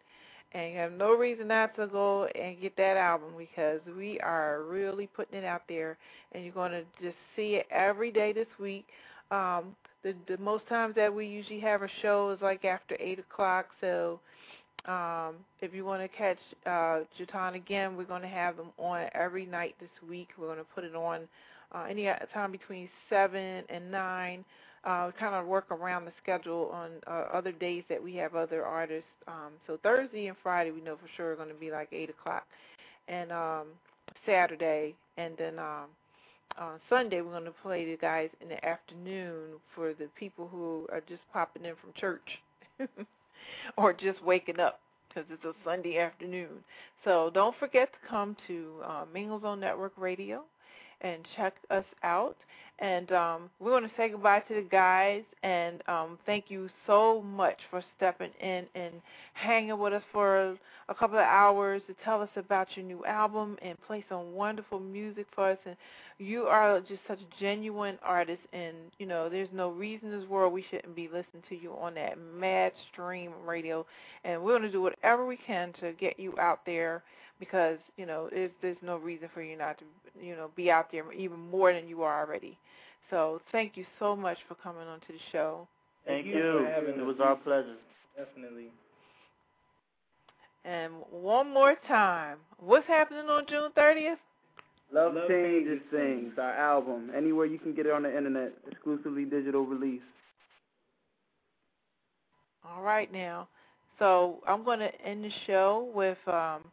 D: and you have no reason not to go and get that album because we are really putting it out there, and you're going to just see it every day this week. Um, the the most times that we usually have a show is like after eight o'clock. So, um, if you want to catch uh, Ju-Taun again, we're going to have them on every night this week. We're going to put it on uh, any time between seven and nine uh, kind of work around the schedule on uh, other days that we have other artists. Um, so Thursday and Friday, we know for sure are going to be like eight o'clock, and um, Saturday, and then um, on Sunday we're going to play the guys in the afternoon for the people who are just popping in from church or just waking up because it's a Sunday afternoon. So don't forget to come to uh, Mingle Zone Network Radio and check us out. And um, we want to say goodbye to the guys and um, thank you so much for stepping in and hanging with us for a couple of hours to tell us about your new album and play some wonderful music for us. And you are just such a genuine artist, and you know there's no reason in this world we shouldn't be listening to you on that mad stream radio. And we're going to do whatever we can to get you out there because you know there's there's no reason for you not to you know be out there even more than you are already. So thank you so much for coming onto the show.
H: Thank
E: you
H: you.
E: for having
H: It
E: us.
H: was our pleasure.
E: Definitely.
D: And one more time, what's happening on June 30th?
F: Love,
E: Love
F: Changes
E: Changes
F: Things, our album. Anywhere you can get it on the internet, exclusively digital release.
D: All right now. So I'm going to end the show with um,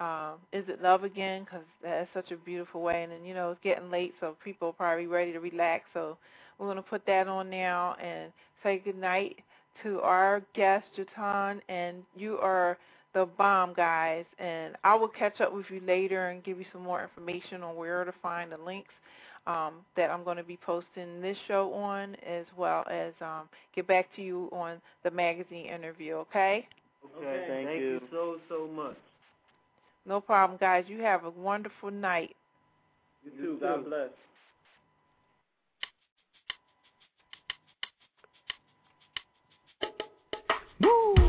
D: um, "Is It Love Again" because that's such a beautiful way. And then you know it's getting late, so people are probably ready to relax. So we're going to put that on now and say goodnight to our guest Ju-Taun. And you are the bomb, guys. And I will catch up with you later and give you some more information on where to find the links um, that I'm going to be posting this show on, as well as um, get back to you on the magazine interview. Okay?
H: Okay, thank,
G: Thank
H: you.
G: you so so much.
D: No problem, guys. You have a wonderful night.
F: You too. God bless.
Q: Girl,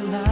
Q: alive.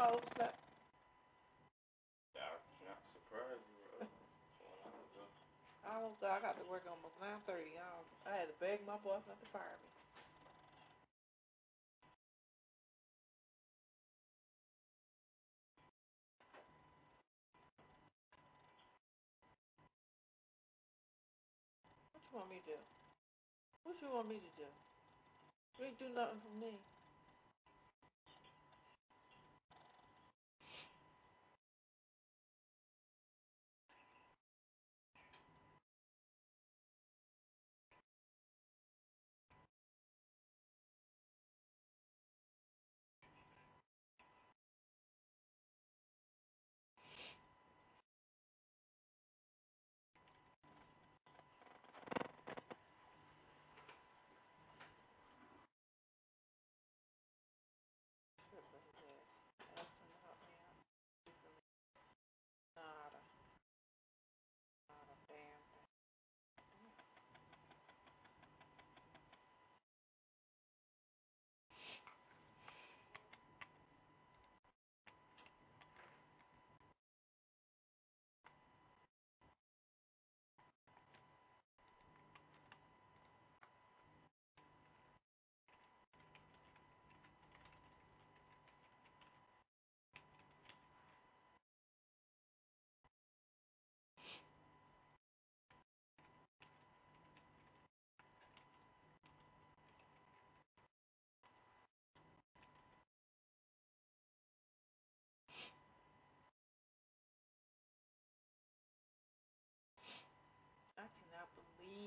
Q: Know,
D: but
H: Yeah, I'm not surprised. bro.
D: I almost I got to work almost nine thirty. I was- I had to beg my boss not to fire me. What you want me to do? What you want me to do? You ain't do nothing for me.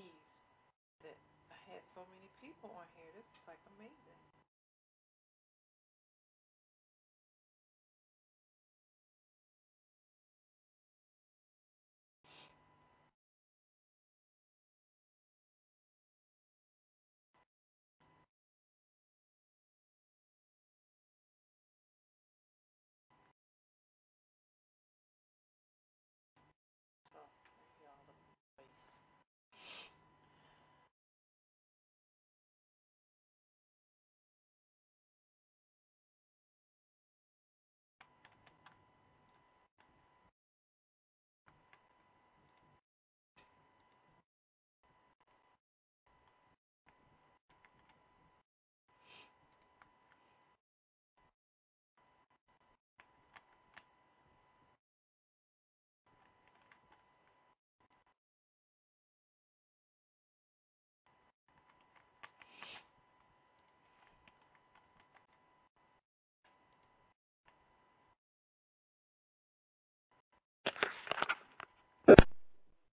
D: Cannot that I had so many people on here. This is like amazing.